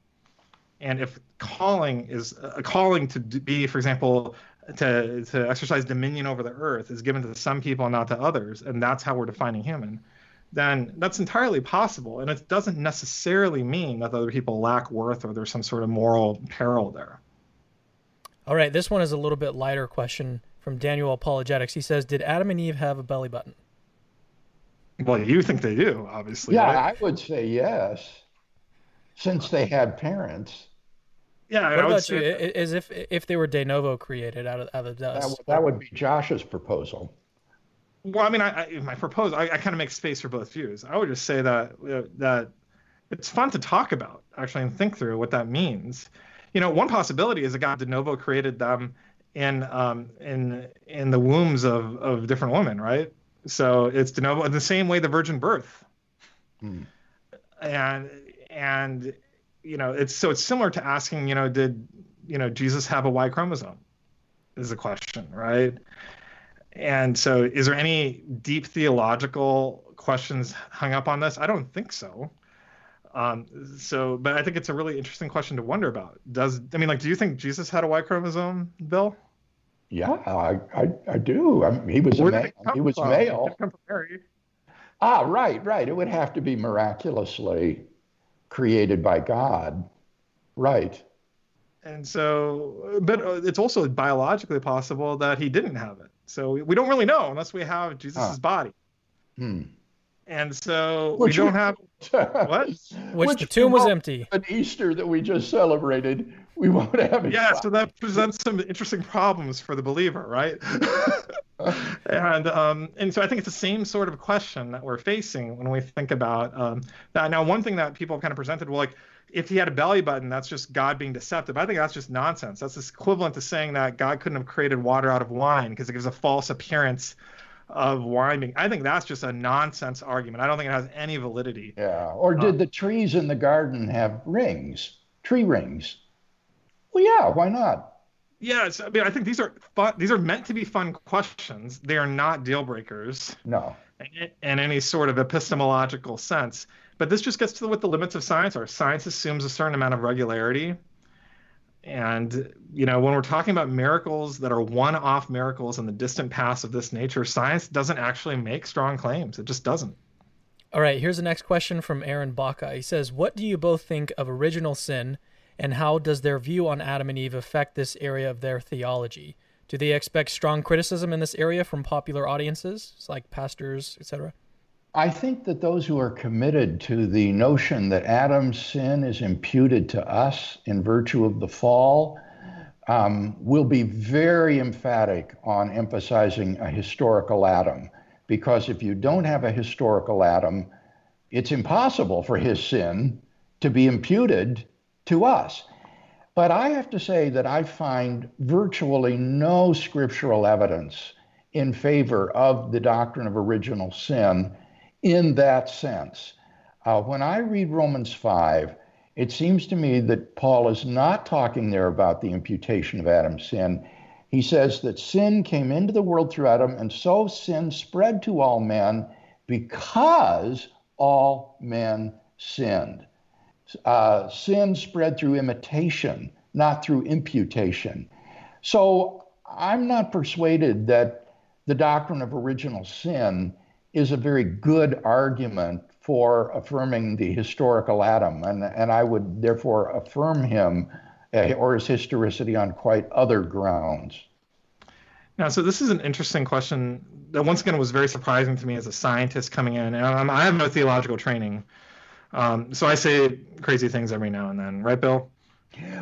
And if calling is a calling to be, for example, to, to exercise dominion over the earth is given to some people and not to others, and that's how we're defining human, then that's entirely possible. And it doesn't necessarily mean that other people lack worth or there's some sort of moral peril there. All right, this one is a little bit lighter question from Daniel Apologetics. He says, "Did Adam and Eve have a belly button?" Well, you think they do, obviously. Yeah, right? I would say yes, since they had parents. Yeah. What about you? As if if they were de novo created out of out of dust. That, that would be Josh's proposal. Well, I mean, I, I my proposal, I, I kind of make space for both views. I would just say that uh, that it's fun to talk about actually and think through what that means. You know, one possibility is that God de novo created them in um, in in the wombs of of different women, right? So it's de novo in the same way the virgin birth, hmm. and and you know it's so it's similar to asking you know did you know Jesus have a Y chromosome? Is the question, right? And so, is there any deep theological questions hung up on this? I don't think so. Um, so, but I think it's a really interesting question to wonder about. Does I mean, like, do you think Jesus had a Y chromosome, Bill? Yeah, I I, I do. I mean, he was Where a He was from? male. Ah, right, right. It would have to be miraculously created by God, right? And so, but uh, it's also biologically possible that he didn't have it. So we don't really know unless we have Jesus's huh. body. Hmm. And so Which we don't have what? Which, Which the tomb was empty. An Easter that we just celebrated, we won't have it. Yeah, so that presents some interesting problems for the believer, right? and um, and so I think it's the same sort of question that we're facing when we think about um, that. Now, one thing that people have kind of presented, well, like if he had a belly button, that's just God being deceptive. I think that's just nonsense. That's equivalent to saying that God couldn't have created water out of wine because it gives a false appearance of wine being. I think that's just a nonsense argument. I don't think it has any validity. Yeah. Or did um, the trees in the garden have rings, tree rings? Well, yeah. Why not? Yes, I mean, I think these are fun. These are meant to be fun questions. They are not deal breakers. No. In, in any sort of epistemological sense. But this just gets to what the limits of science are. Science assumes a certain amount of regularity. And, you know, when we're talking about miracles that are one off miracles in the distant past of this nature, science doesn't actually make strong claims. It just doesn't. All right, here's the next question from Aaron Baca. He says, What do you both think of original sin, and how does their view on Adam and Eve affect this area of their theology? Do they expect strong criticism in this area from popular audiences, like pastors, etc.? I think that those who are committed to the notion that Adam's sin is imputed to us in virtue of the fall um, will be very emphatic on emphasizing a historical Adam. Because if you don't have a historical Adam, it's impossible for his sin to be imputed to us. But I have to say that I find virtually no scriptural evidence in favor of the doctrine of original sin in that sense. Uh, when I read Romans 5, it seems to me that Paul is not talking there about the imputation of Adam's sin. He says that sin came into the world through Adam, and so sin spread to all men because all men sinned. Uh, sin spread through imitation, not through imputation. So I'm not persuaded that the doctrine of original sin is a very good argument for affirming the historical Adam, and, and I would therefore affirm him uh, or his historicity on quite other grounds. Now, so this is an interesting question that once again was very surprising to me as a scientist coming in, and um, I have no theological training, um, so I say crazy things every now and then, right, Bill?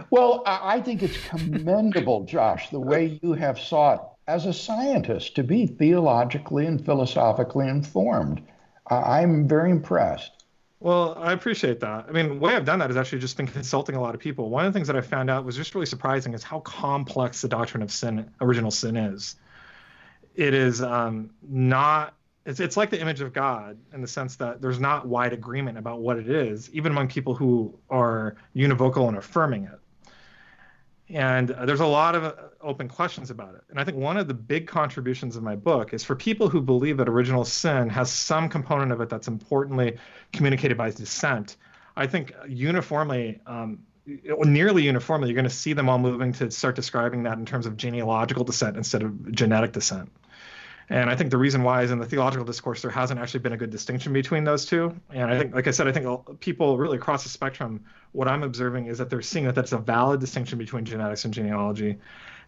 Well, I think it's commendable, Josh, the way you have sought as a scientist to be theologically and philosophically informed. I'm very impressed. Well, I appreciate that. I mean, the way I've done that is actually just been consulting a lot of people. One of the things that I found out was just really surprising is how complex the doctrine of sin, original sin, is. It is um, not. It's, it's like the image of God in the sense that there's not wide agreement about what it is, even among people who are univocal and affirming it. And uh, there's a lot of open questions about it. And I think one of the big contributions of my book is for people who believe that original sin has some component of it that's importantly communicated by descent. I think uniformly, um, nearly uniformly, you're going to see them all moving to start describing that in terms of genealogical descent instead of genetic descent. And I think the reason why is in the theological discourse, there hasn't actually been a good distinction between those two. And I think, like I said, I think people really across the spectrum, what I'm observing is that they're seeing that that's a valid distinction between genetics and genealogy.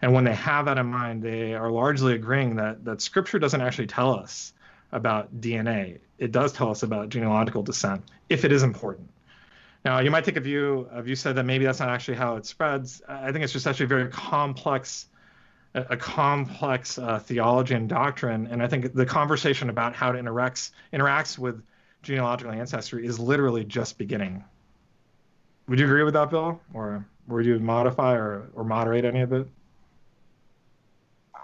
And when they have that in mind, they are largely agreeing that, that scripture doesn't actually tell us about DNA. It does tell us about genealogical descent, if it is important. Now, you might take a view of you said that maybe that's not actually how it spreads. I think it's just actually very complex a, complex uh, theology and doctrine. And I think the conversation about how it interacts interacts with genealogical ancestry is literally just beginning. Would you agree with that, Bill? Or would you modify or, or moderate any of it?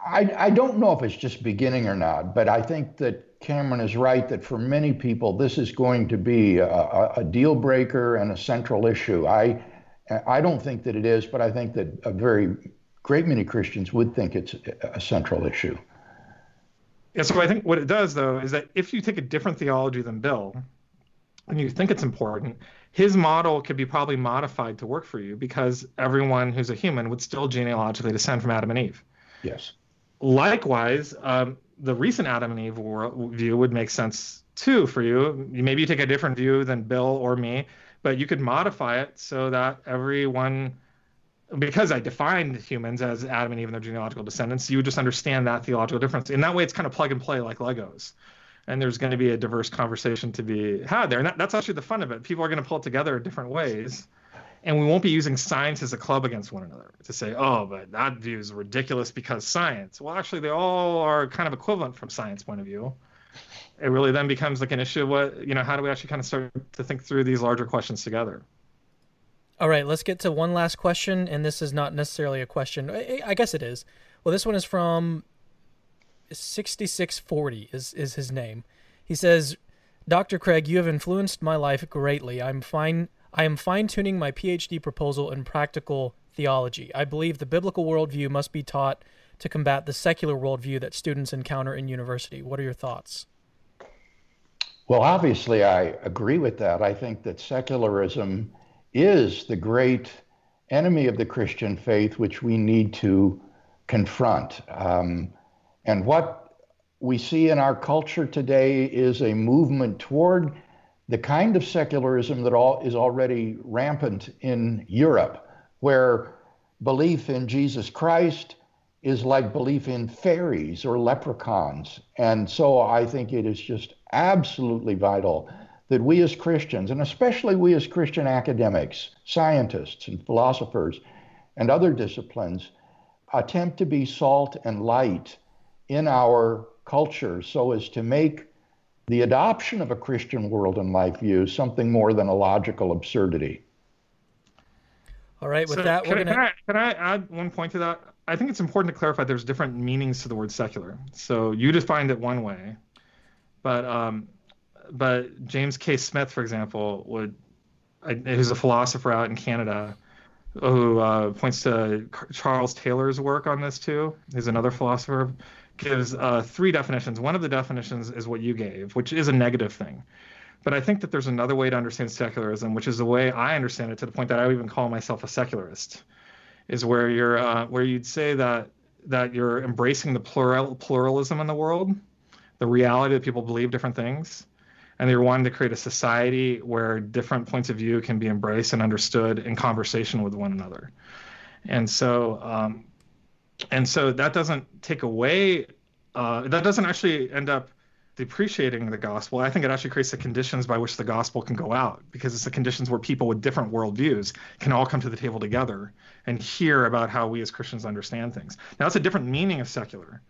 I, I don't know if it's just beginning or not, but I think that Cameron is right that for many people, this is going to be a, a deal breaker and a central issue. I, I don't think that it is, but I think that a very great many Christians would think it's a central issue. Yeah, so I think what it does, though, is that if you take a different theology than Bill, and you think it's important, his model could be probably modified to work for you because everyone who's a human would still genealogically descend from Adam and Eve. Yes. Likewise, um, the recent Adam and Eve view would make sense too for you. Maybe you take a different view than Bill or me, but you could modify it so that everyone because I defined humans as Adam and Eve and their genealogical descendants, you would just understand that theological difference. In that way, it's kind of plug and play like Legos. And there's going to be a diverse conversation to be had there. And that, that's actually the fun of it. People are going to pull it together different ways. And we won't be using science as a club against one another to say, oh, but that view is ridiculous because science. Well, actually, they all are kind of equivalent from science point of view. It really then becomes like an issue of what, you know, how do we actually kind of start to think through these larger questions together? All right, let's get to one last question, and this is not necessarily a question. I guess it is. Well, this one is from 6640 is is his name. He says, "Dr. Craig, you have influenced my life greatly. I'm fine I am fine-tuning my PhD proposal in practical theology. I believe the biblical worldview must be taught to combat the secular worldview that students encounter in university. What are your thoughts?" Well, obviously, I agree with that. I think that secularism is the great enemy of the Christian faith, which we need to confront. Um, and what we see in our culture today is a movement toward the kind of secularism that all, is already rampant in Europe, where belief in Jesus Christ is like belief in fairies or leprechauns. And so I think it is just absolutely vital that we as Christians, and especially we as Christian academics, scientists, and philosophers, and other disciplines, attempt to be salt and light in our culture so as to make the adoption of a Christian world and life view something more than a logical absurdity. All right, with so that, can, we're gonna... can, I, can I add one point to that? I think it's important to clarify there's different meanings to the word secular. So you defined it one way, but um, but James K. Smith, for example, would who's a philosopher out in Canada, who uh, points to Charles Taylor's work on this too. He's another philosopher. Gives uh, three definitions. One of the definitions is what you gave, which is a negative thing. But I think that there's another way to understand secularism, which is the way I understand it, to the point that I even call myself a secularist, is where you're uh, where you'd say that that you're embracing the plural pluralism in the world, the reality that people believe different things, and you're wanting to create a society where different points of view can be embraced and understood in conversation with one another. And so, um, and so that doesn't take away. Uh, that doesn't actually end up depreciating the gospel. I think it actually creates the conditions by which the gospel can go out because it's the conditions where people with different worldviews can all come to the table together and hear about how we as Christians understand things. Now, that's a different meaning of secular.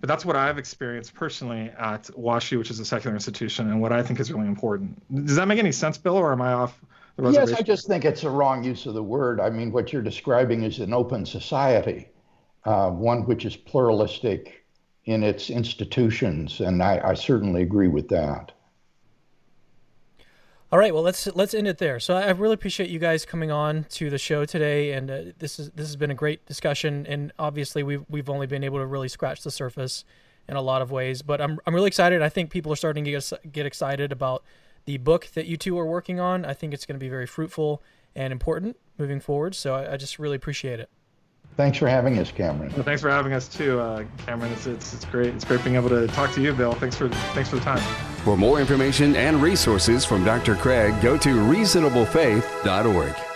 But that's what I've experienced personally at WashU, which is a secular institution, and what I think is really important. Does that make any sense, Bill, or am I off the reservation? Yes, I just think it's a wrong use of the word. I mean, what you're describing is an open society, uh, one which is pluralistic in its institutions, and I, I certainly agree with that. All right, well let's let's end it there. So I really appreciate you guys coming on to the show today, and uh, this is this has been a great discussion. And obviously we've we've only been able to really scratch the surface in a lot of ways, but I'm I'm really excited. I think people are starting to get get excited about the book that you two are working on. I think it's going to be very fruitful and important moving forward. So I, I just really appreciate it. Thanks for having us, Cameron. Well, thanks for having us too, uh, Cameron. It's, it's, it's great. It's great being able to talk to you, Bill. Thanks for thanks for the time. For more information and resources from Dr. Craig, go to reasonablefaith.org.